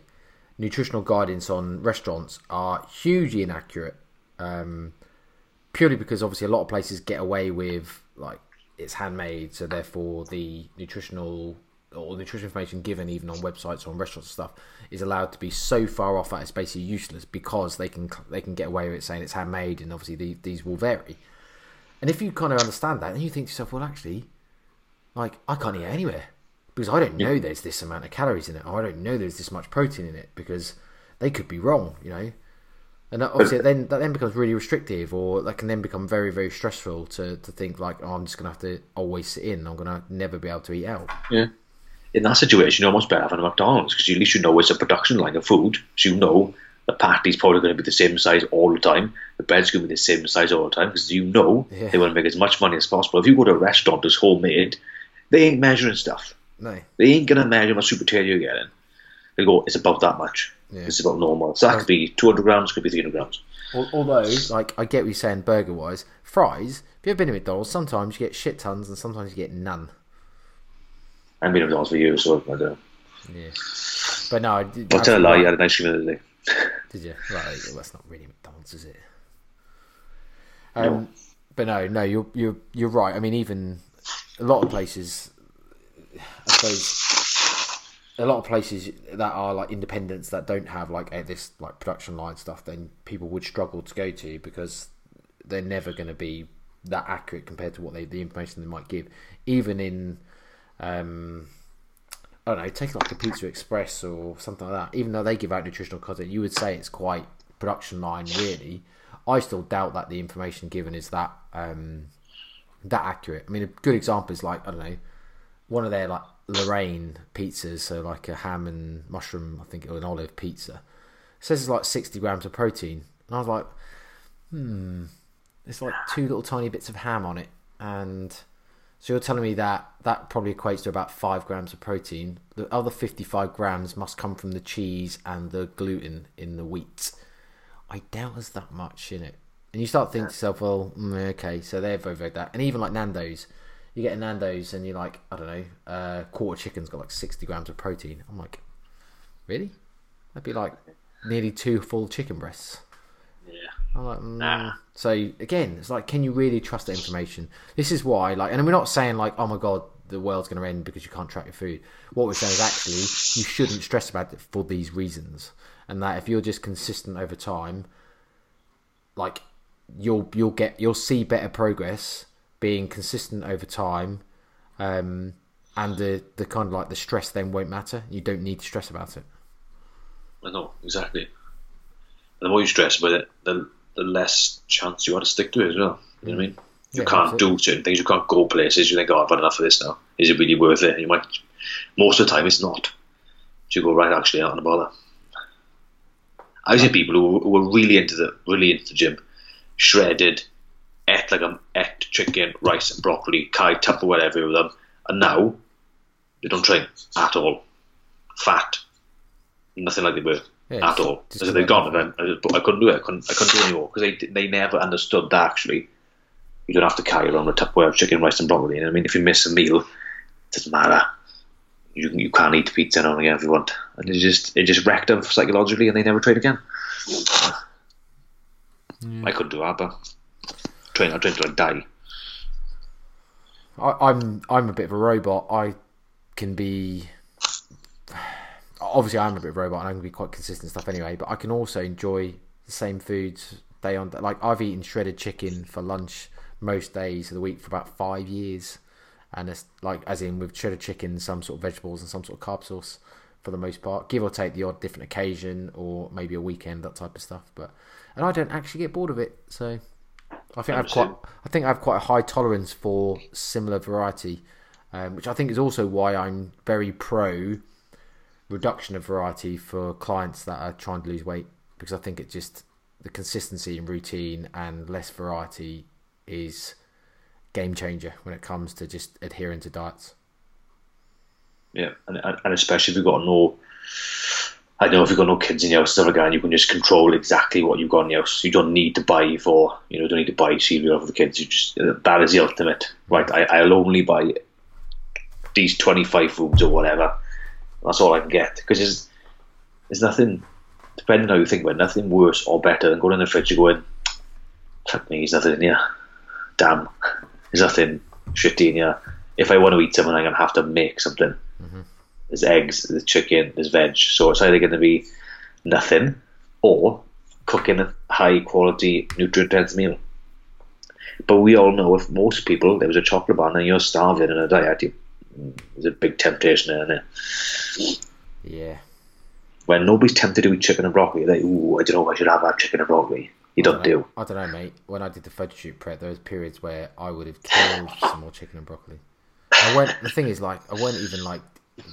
Nutritional guidance on restaurants are hugely inaccurate, um, purely because obviously a lot of places get away with like it's handmade, so therefore the nutritional or nutrition information given even on websites or on restaurants and stuff is allowed to be so far off that it's basically useless because they can they can get away with it saying it's handmade and obviously the, these will vary. And if you kind of understand that, then you think to yourself, well, actually, like I can't eat anywhere because I don't know there's this amount of calories in it, or I don't know there's this much protein in it because they could be wrong, you know. And obviously, then that then becomes really restrictive, or that can then become very, very stressful to, to think like, oh, I'm just gonna have to always sit in. I'm gonna never be able to eat out. Yeah. In that situation, you're almost better having a McDonald's because at least you know it's a production line of food. So you know the patty's probably going to be the same size all the time. The bread's going to be the same size all the time because you know yeah. they want to make as much money as possible. If you go to a restaurant that's homemade, they ain't measuring stuff. No. They ain't going to measure what super potato you're getting. They go, it's about that much. Yeah. It's about normal. So that could be 200 grams, could be 300 grams. Although, like, I get what you're saying burger wise. Fries, if you've ever been to McDonald's, sometimes you get shit tons and sometimes you get none. I've been to McDonald's for years, so I don't know. Yeah. But no, I did. I'll tell a lie, you had a nice cream the other day. Did you? Right, well, that's not really McDonald's, is it? Um, no. But no, no, you're you're you're right. I mean, even a lot of places, I suppose, a lot of places that are like independents that don't have like this like production line stuff, then people would struggle to go to because they're never going to be that accurate compared to what they the information they might give. Even in, um, I don't know, take like a Pizza Express or something like that. Even though they give out nutritional content, you would say it's quite production line really. I still doubt that the information given is that um, that accurate. I mean, a good example is like I don't know, one of their like La Reine pizzas, so like a ham and mushroom, I think, or an olive pizza. It says it's like sixty grams of protein, and I was like, hmm, it's like two little tiny bits of ham on it, and so you're telling me that that probably equates to about five grams of protein. The other fifty-five grams must come from the cheese and the gluten in the wheat. I doubt there's that much in it. And you start thinking to yourself, well, mm, okay, so they've overrated that. And even like Nando's, you get a Nando's and you're like, I don't know, uh, quarter chicken's got like 60 grams of protein. I'm like, really? That'd be like nearly two full chicken breasts. Yeah. I'm like, mm. nah. So again, it's like, can you really trust the information? This is why, like, and we're not saying like, oh my god, the world's going to end because you can't track your food. What we're saying is actually you shouldn't stress about it for these reasons, and that if you're just consistent over time, like you'll you'll get you'll see better progress being consistent over time, um, and the the kind of like the stress then won't matter. You don't need to stress about it. I know exactly. And the more you stress about it, the the less chance you want to stick to it as well. You know what I mean? You yeah, can't do certain things. You can't go places. You think, "Oh, I've had enough of this now." Is it really worth it? you might. Most of the time, it's not. So you go right. Actually, I'm not bother. I've seen people who, who were really into the really into the gym, shredded, ate like a ate chicken, rice, and broccoli, carried Tupperware everywhere with them, and now they don't train at all. Fat. nothing like they were Yeah, at all. just As if give they'd up. gone, and uh, I, just, I couldn't do it. I couldn't, I couldn't do it anymore because they they never understood that actually. You don't have to carry around a Tupperware of chicken, rice, and broccoli. And I mean, if you miss a meal, it doesn't matter. You you can't eat pizza now and again if you want, and it just it just wrecked them psychologically, and they never tried again. I couldn't do that, but train I trained to like die. I, I'm I'm a bit of a robot. I can be obviously I'm a bit of a robot and I can be quite consistent stuff anyway. But I can also enjoy the same foods day on day. Like I've eaten shredded chicken for lunch most days of the week for about five years, and it's like as in with shredded chicken, some sort of vegetables and some sort of carb sauce for the most part, give or take the odd different occasion or maybe a weekend that type of stuff. But and I don't actually get bored of it, so I think I've quite I think I have quite a high tolerance for similar variety, um, which I think is also why I'm very pro reduction of variety for clients that are trying to lose weight because I think it just the consistency and routine and less variety is game changer when it comes to just adhering to diets. Yeah, and, and and especially if you've got no, I know if you've got no kids in your house stuff again, you can just control exactly what you've got in your house. You don't need to buy for, you know, don't need to buy cereal for the kids. You just uh, that is the ultimate, right? I, I'll only buy these twenty five foods or whatever. That's all I can get because there's there's nothing. Depending on how you think about it, nothing worse or better than going in the fridge and going, fuck me, there's nothing in here. Damn, there's nothing shitty in here. If I want to eat something, I'm gonna have to make something mm-hmm. There's eggs, there's chicken, there's veg. So it's either going to be nothing or cooking a high quality, nutrient dense meal. But we all know if most people, there was a chocolate bar and you're starving in a diet, you, mm, there's a big temptation there, isn't it? Yeah. When nobody's tempted to eat chicken and broccoli, they, like, ooh, I don't know I should have that chicken and broccoli. You don't do. I don't know, mate. When I did the photo shoot prep, there was periods where I would have killed some more chicken and broccoli. I went. The thing is, like, I weren't even like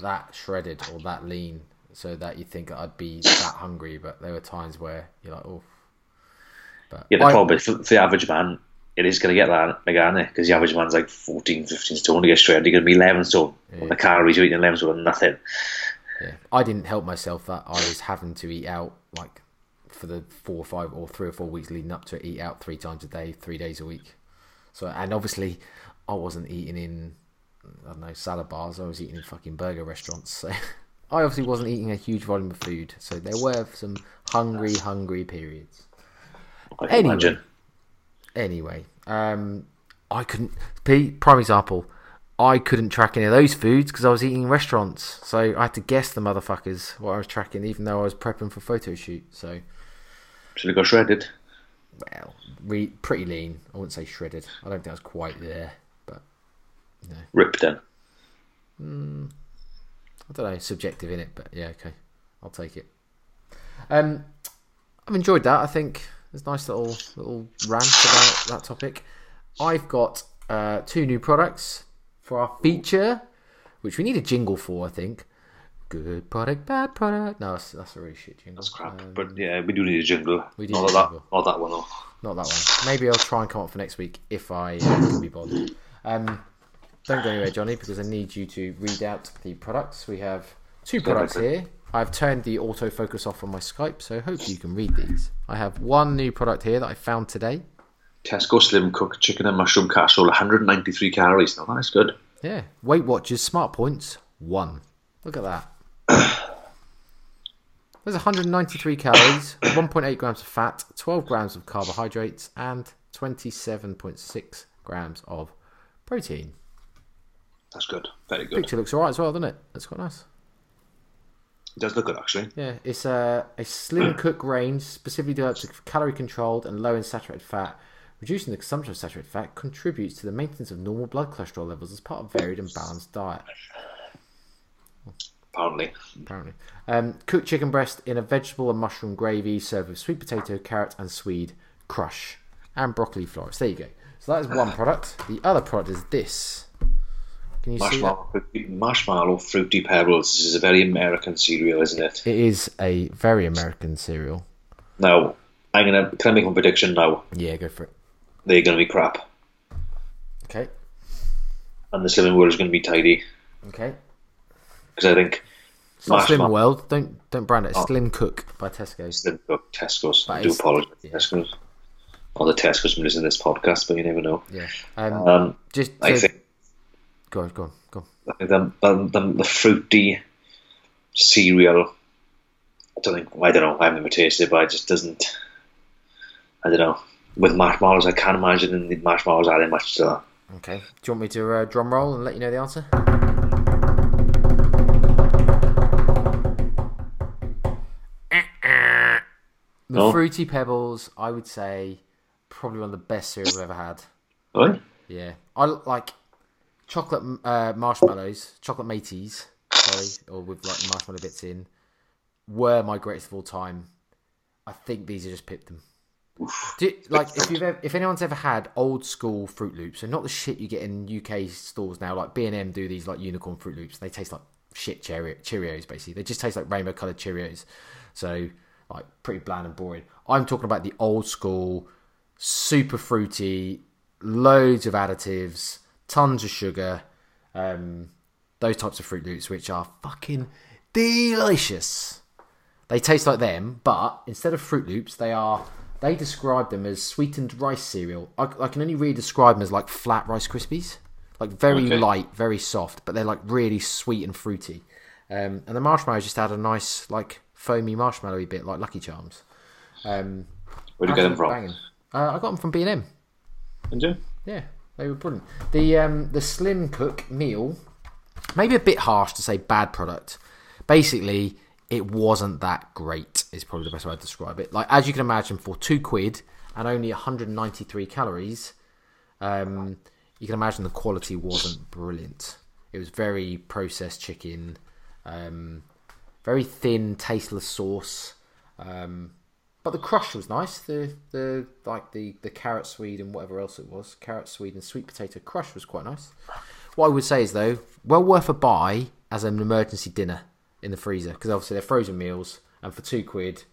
that shredded or that lean, so that you think I'd be that hungry. But there were times where you're like, oh. But Yeah, the I- problem is for, for the average man, it is going to get that again, because the average man's like 14, 15 stone to get straight. And you're going to be 11 stone. The calories you're eating 11 stone are nothing. Yeah, I didn't help myself that I was having to eat out like for the four or five or three or four weeks leading up to it, eat out three times a day, three days a week. So and obviously I wasn't eating in I don't know salad bars. I was eating in fucking burger restaurants. So I obviously wasn't eating a huge volume of food. So there were some hungry, hungry periods. I can Anyway. imagine. Anyway, um, I couldn't. P, prime example. I couldn't track any of those foods because I was eating in restaurants. So I had to guess the motherfuckers what I was tracking, even though I was prepping for photo shoot. So, Should have got shredded. well, re- pretty lean. I wouldn't say shredded. I don't think I was quite there, but Ripped then. I don't know. Subjective in it, but yeah, okay, I'll take it. Um, I've enjoyed that. I think there's a nice little little rant about that topic. I've got uh, two new products for our feature, which we need a jingle for. I think. Good product, bad product. No, that's, that's a really shit jingle. That's crap. Um, but yeah, we do need a jingle. We do not that, jingle. Not that one though. Not that one. Maybe I'll try and come up for next week if I uh, can be bothered. Um, don't go anywhere, Johnny, because I need you to read out the products. We have two products eh? here. I've turned the autofocus off on my Skype, so hopefully you can read these. I have one new product here that I found today. Tesco Slim Cook Chicken and Mushroom Casserole, 193 calories. Now that's good. Yeah, Weight Watchers Smart Points one. Look at that. There's 193 calories, 1.8 grams of fat, 12 grams of carbohydrates, and 27.6 grams of protein. That's good. Very good. Picture looks alright as well, doesn't it? That's quite nice. It does look good actually. Yeah, it's a, a slim cook range specifically developed for calorie controlled and low in saturated fat. Reducing the consumption of saturated fat contributes to the maintenance of normal blood cholesterol levels as part of varied and balanced diet. Apparently. apparently. Um, cooked chicken breast in a vegetable and mushroom gravy served with sweet potato, carrot, and swede crush, and broccoli florets. There you go. So that is one product. The other product is this. Can you see that? Marshmallow, marshmallow fruity pebbles. This is a very American cereal, isn't it? It is a very American cereal. Now, I'm gonna can I make one prediction now? Yeah, go for it. They're gonna be crap, Okay. and the Slimming World is gonna be tidy Okay. because I think It's not Slim World. Don't don't brand it. Oh. Slim Cook by Tesco's. Slim Cook, Tesco's. I do apologise, yeah. Tesco's. Or the Tesco's from listening to this podcast, but you never know. Yeah. Um, Um, just I so- think go on, go on, go on. I the, the, the, fruity cereal. I don't think I don't know. I've never tasted it, but it just doesn't. I don't know. With marshmallows, I can't imagine the marshmallows adding much to that. Okay. Do you want me to uh, drum roll and let you know the answer? The. Fruity Pebbles, I would say, probably one of the best cereals I've ever had. Right? Yeah, I like chocolate uh, marshmallows, chocolate mateys, sorry, or with like marshmallow bits in, were my greatest of all time. I think these are just pipped them. Do like if you've ever, if anyone's ever had old school Froot Loops, and not the shit you get in UK stores now, like B and M do these like unicorn Froot Loops. They taste like shit Cheerio- Cheerios, basically. They just taste like rainbow coloured Cheerios. So like pretty bland and boring. I'm talking about the old school, super fruity, loads of additives, tons of sugar, um, those types of Froot Loops, which are fucking delicious. They taste like them, but instead of Froot Loops, they are. They describe them as sweetened rice cereal. I, I can only really describe them as like flat Rice Krispies, like very Okay. light, very soft, but they're like really sweet and fruity. Um, and the marshmallows just add a nice like foamy marshmallowy bit, like Lucky Charms. Um, Where'd you get them from? Uh, I got them from B and M. Did you? Yeah, they were brilliant. The um, the Slim Cook meal, maybe a bit harsh to say bad product. Basically, it wasn't that great. Is probably the best way to describe it. Like as you can imagine, for two quid and only 193 calories, um, you can imagine the quality wasn't brilliant. It was very processed chicken, um, very thin, tasteless sauce. Um, but the crush was nice. The the like the the carrot swede and whatever else it was, carrot swede and sweet potato crush was quite nice. What I would say is though, well worth a buy as an emergency dinner in the freezer because obviously they're frozen meals, and for two quid,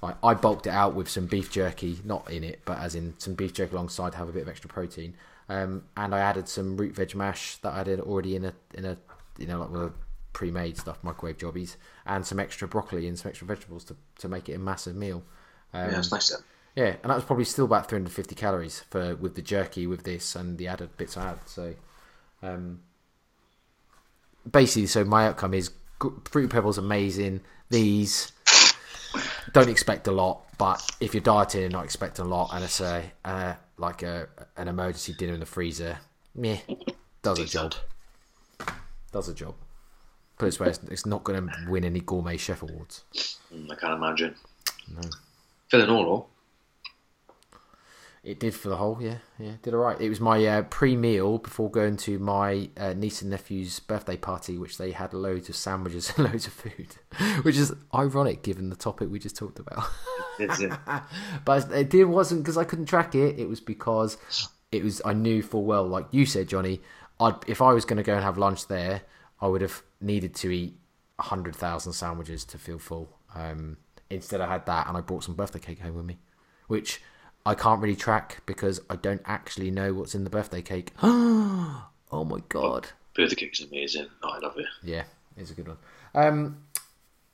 like I bulked it out with some beef jerky, not in it, but as in some beef jerky alongside to have a bit of extra protein. Um, and I added some root veg mash that I had already in a in a you know like with a pre-made stuff, microwave jobbies, and some extra broccoli and some extra vegetables to, to make it a massive meal. Um, Yeah, it's nice then. yeah, and that was probably still about 350 calories for with the jerky, with this, and the added bits I had. So, um, basically, so my outcome is fruit pebbles amazing. These don't expect a lot, but if you're dieting and not expecting a lot, and it's a uh, like a an emergency dinner in the freezer, meh, does a job. Does a job. Put it this way, it's, it's not going to win any gourmet chef awards. Mm, I can't imagine. No. Filling all, though. It did for the whole, yeah, yeah, did all right. It was my uh, pre-meal before going to my uh, niece and nephew's birthday party, which they had loads of sandwiches and loads of food, which is ironic given the topic we just talked about. But it did wasn't because I couldn't track it. It was because it was I knew full well, like you said, Johnny. I'd if I was going to go and have lunch there, I would have needed to eat hundred thousand sandwiches to feel full. Um, instead, I had that, and I brought some birthday cake home with me, which I can't really track because I don't actually know what's in the birthday cake. oh my god! birthday cake is amazing. Oh, I love it. Yeah, it's a good one. Um,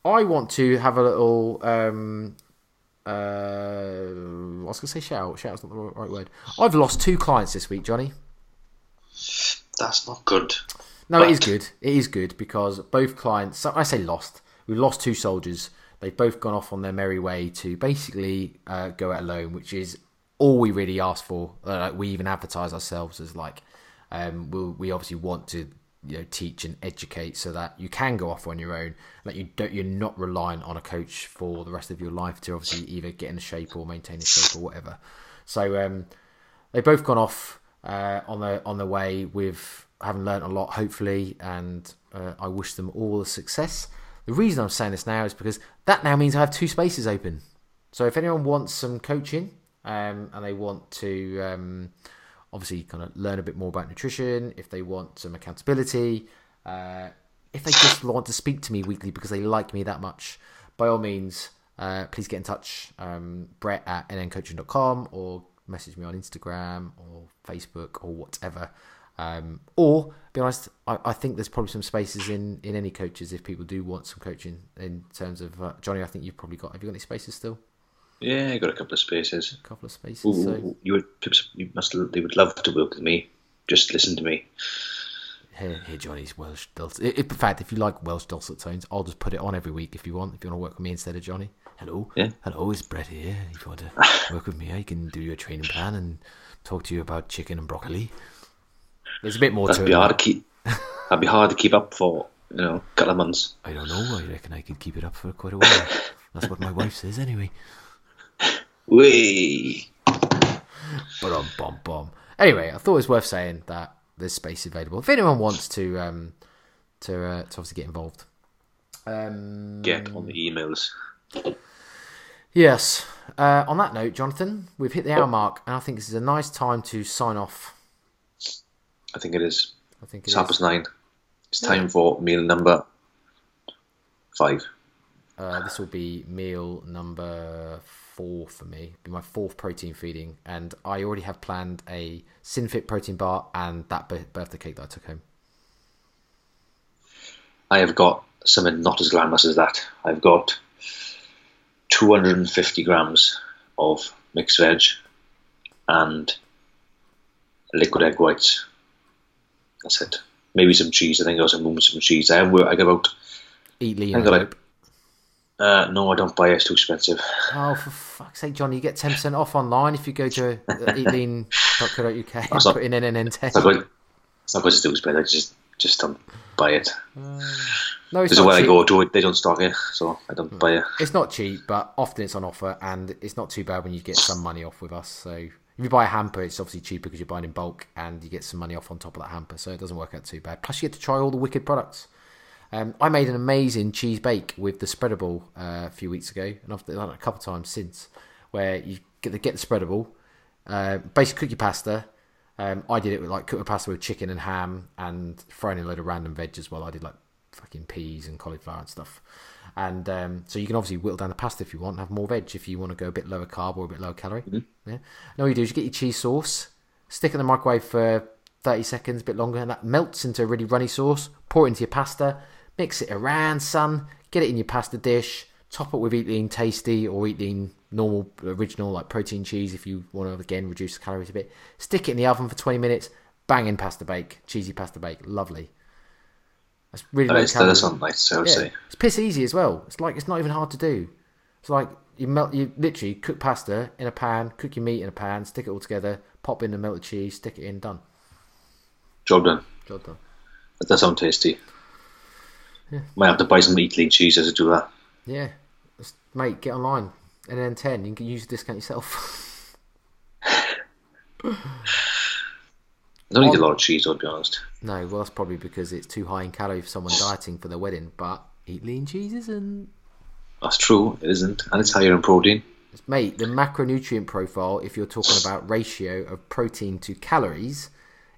I want to have a little. Um, uh, I was going to say shout. Shout's not the right word. I've lost two clients this week, Johnny. That's not good. No, it is good. It is good because both clients. So I say lost. We lost two soldiers. They've both gone off on their merry way to basically uh, go it alone, which is all we really ask for. Uh, we even advertise ourselves as like um, we we obviously want to you know teach and educate so that you can go off on your own. Like you don't, you're not reliant on a coach for the rest of your life to obviously either get in shape or maintain a shape or whatever. So um, they've both gone off uh, on the on the way with having learnt a lot, hopefully, and uh, I wish them all the success. The reason I'm saying this now is because that now means I have two spaces open. So if anyone wants some coaching um, and they want to um, obviously kind of learn a bit more about nutrition, if they want some accountability, uh, if they just want to speak to me weekly because they like me that much, by all means, uh, please get in touch. Um, Brett at nncoaching.com or message me on Instagram or Facebook or whatever. Um, or, be honest, I, I think there's probably some spaces in, in any coaches if people do want some coaching in terms of uh, Johnny. I think you've probably got. Have you got any spaces still? Yeah, I got a couple of spaces. A couple of spaces. Ooh, so You would, you must, they would love to work with me. Just listen to me. here, here, Johnny's Welsh dulcet. In fact, if you like Welsh dulcet tones, I'll just put it on every week if you want. If you want to work with me instead of Johnny. Hello, Yeah. hello, it's Brett here. If you want to work with me, I can do your training plan and talk to you about chicken and broccoli. There's a bit more That'd to be it. hard to keep. That'd be hard to keep up for you know a couple of months. I don't know. I reckon I could keep it up for quite a while. That's what my wife says anyway. Whee! But um, bomb, bomb. Anyway, I thought it was worth saying that there's space available if anyone wants to um to uh, to obviously get involved. Um, Get on the emails. yes. Uh, on that note, Jonathan, we've hit the hour mark, and I think this is a nice time to sign off. I think it is. I think It's it half is. past nine. It's time for meal number five. Uh, this will be meal number four for me. It'll Be my fourth protein feeding, and I already have planned a Sinfit protein bar and that birthday cake that I took home. I have got something not as glamorous as that. I've got 250 grams of mixed veg and liquid egg whites. That's it. Maybe some cheese. I think I got some some cheese. I have I about. Eat lean. I got like. Uh, no, I don't buy it. It's too expensive. Oh, for fuck's sake, Johnny, you get 10% off online if you go to uh, eatlean.co.uk and not- put in NNN10. It's not good. It's not because it's too expensive. I just just don't buy it. No, it's Because not, when I cheap. go to it, they don't stock it, so I don't buy it. it's not cheap, but often it's on offer, and it's not too bad when you get some money off with us. So if you buy a hamper, it's obviously cheaper because you're buying in bulk, and you get some money off on top of that hamper, so it doesn't work out too bad. Plus, you get to try all the wicked products. Um, I made an amazing cheese bake with the spreadable uh, a few weeks ago, and I've done it a couple of times since, where you get the, get the spreadable, uh, basically cook your pasta. Um, I did it with like cook the pasta with chicken and ham, and throwing in a load of random veg as well. I did like fucking peas and cauliflower and stuff. And um, so you can obviously whittle down the pasta if you want, and have more veg if you want to go a bit lower carb or a bit lower calorie. Yeah. And all you do is you get your cheese sauce, stick it in the microwave for 30 seconds, a bit longer, and that melts into a really runny sauce. Pour it into your pasta, mix it around, son. Get it in your pasta dish. Top it with Eat Lean Tasty or Eat Lean normal, original, like protein cheese if you want to, again, reduce the calories a bit. Stick it in the oven for 20 minutes. Banging pasta bake. Cheesy pasta bake. Lovely. That's really low calorie. sound nice, I Yeah, say. it's piss easy as well. It's like it's not even hard to do. It's like you melt, you literally cook pasta in a pan, cook your meat in a pan, stick it all together, pop in the melted cheese, stick it in, done. Job done. Job done. That does sound tasty. Yeah. Might have to buy some Lean cheese as to do that. Yeah, mate, get online. And then ten, you can use the discount yourself. I don't eat a lot of cheese, to be honest. no, well, that's probably because it's too high in calorie for someone dieting for their wedding. But eat lean cheese isn't. That's true, it isn't. And it's higher in protein. Mate, the macronutrient profile, if you're talking about ratio of protein to calories,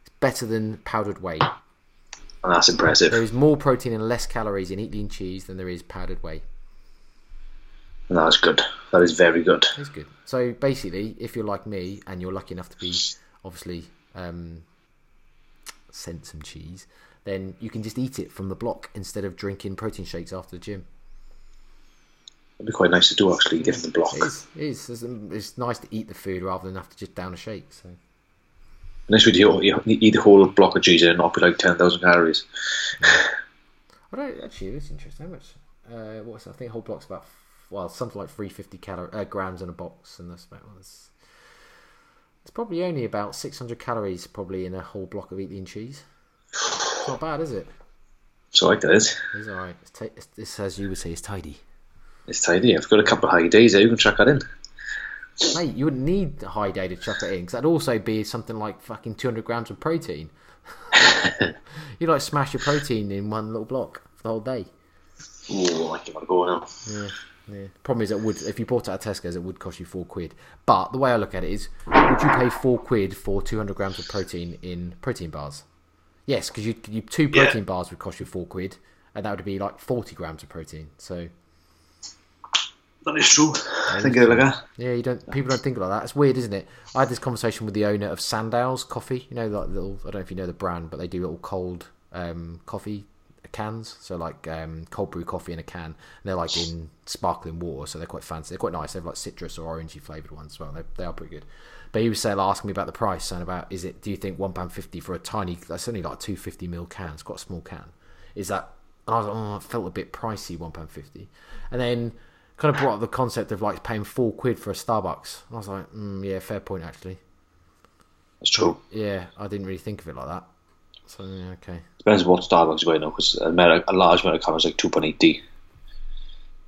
is better than powdered whey. And that's impressive. There is more protein and less calories in eat lean cheese than there is powdered whey. And that's good. That is very good. It's good. So basically, if you're like me and you're lucky enough to be obviously um, sent some cheese, then you can just eat it from the block instead of drinking protein shakes after the gym. It'd be quite nice to do, actually, give them the block. It is. It is. It's, um, it's nice to eat the food rather than have to just down a shake. So Unless we do, you eat the whole block of cheese and not be like 10,000 calories. I don't actually. It's interesting. How much? Uh, what's I think a whole block's about well something like three fifty calories uh, grams in a box, and that's about it's, it's probably only about six hundred calories probably in a whole block of eat lean cheese. It's not bad, is it? It's like that is. It's all right. It's, ta- it's, it's as you would say, it's tidy. It's tidy. I've got a couple of high days there. You can chuck that in. Mate, you wouldn't need a high day to chuck it in because that'd also be something like fucking 200 grams of protein. you like smash your protein in one little block for the whole day. Oh, I can go now. Yeah, yeah. Problem is, it would if you bought it at Tesco's, it would cost you four quid. But the way I look at it is, would you pay four quid for 200 grams of protein in protein bars? Yes, because you, you two Yeah. protein bars would cost you four quid, and that would be like 40 grams of protein. So That is true. I think of like that. Yeah, you don't. People don't think like that. It's weird, isn't it? I had this conversation with the owner of Sandow's Coffee. You know, like little. I don't know if you know the brand, but they do little cold um, coffee cans. So like um, cold brew coffee in a can. And they're like in sparkling water, so they're quite fancy. They're quite nice. They're like citrus or orangey flavored ones as well. They, they are pretty good. But he was saying, asking me about the price and about is it? Do you think one pound fifty for a tiny? That's only like a two fifty ml can. It's quite a small can. Is that? And I was like, oh, it felt a bit pricey, one pound fifty. And then kind of brought up the concept of like paying four quid for a Starbucks. And I was like, mm, yeah, fair point actually. That's true. Yeah, I didn't really think of it like that. So okay. Depends what Starbucks you're going now, because a, a large Americano is like two point eight D.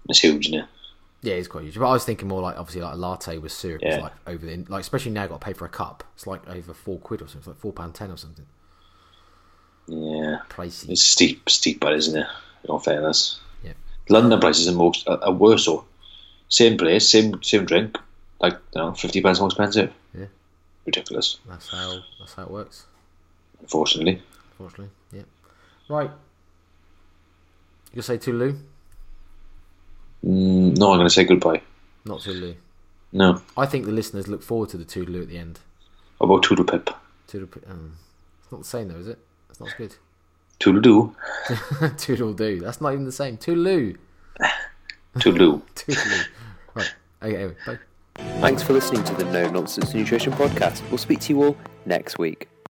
It's huge, isn't it? Yeah, it's quite huge. But I was thinking more like obviously like a latte with syrup is Yeah. like over the like especially now got to pay for a cup. It's like over four quid or something. It's like four pound ten or something. Yeah. Pricey. It's steep, steep, but isn't it? In all fairness. Yeah. London prices are most are, are worse. So, same place, same same drink, like you know, fifty pounds more expensive. Yeah. Ridiculous. That's how that's how it works. Unfortunately. Unfortunately, yeah. Right. You gonna say Tulu? Mm, no, I'm going to say goodbye. Not Tulu. No. I think the listeners look forward to the Toodaloo at the end. How about Toodle Pip? Toodle, um, it's not the same though, is it? It's not as good. Toodle Doo. Toodle do. That's not even the same. Toodaloo. Toodaloo. Toodaloo. right. Okay. Anyway, bye. Thanks for listening to the No Nonsense Nutrition Podcast. We'll speak to you all next week.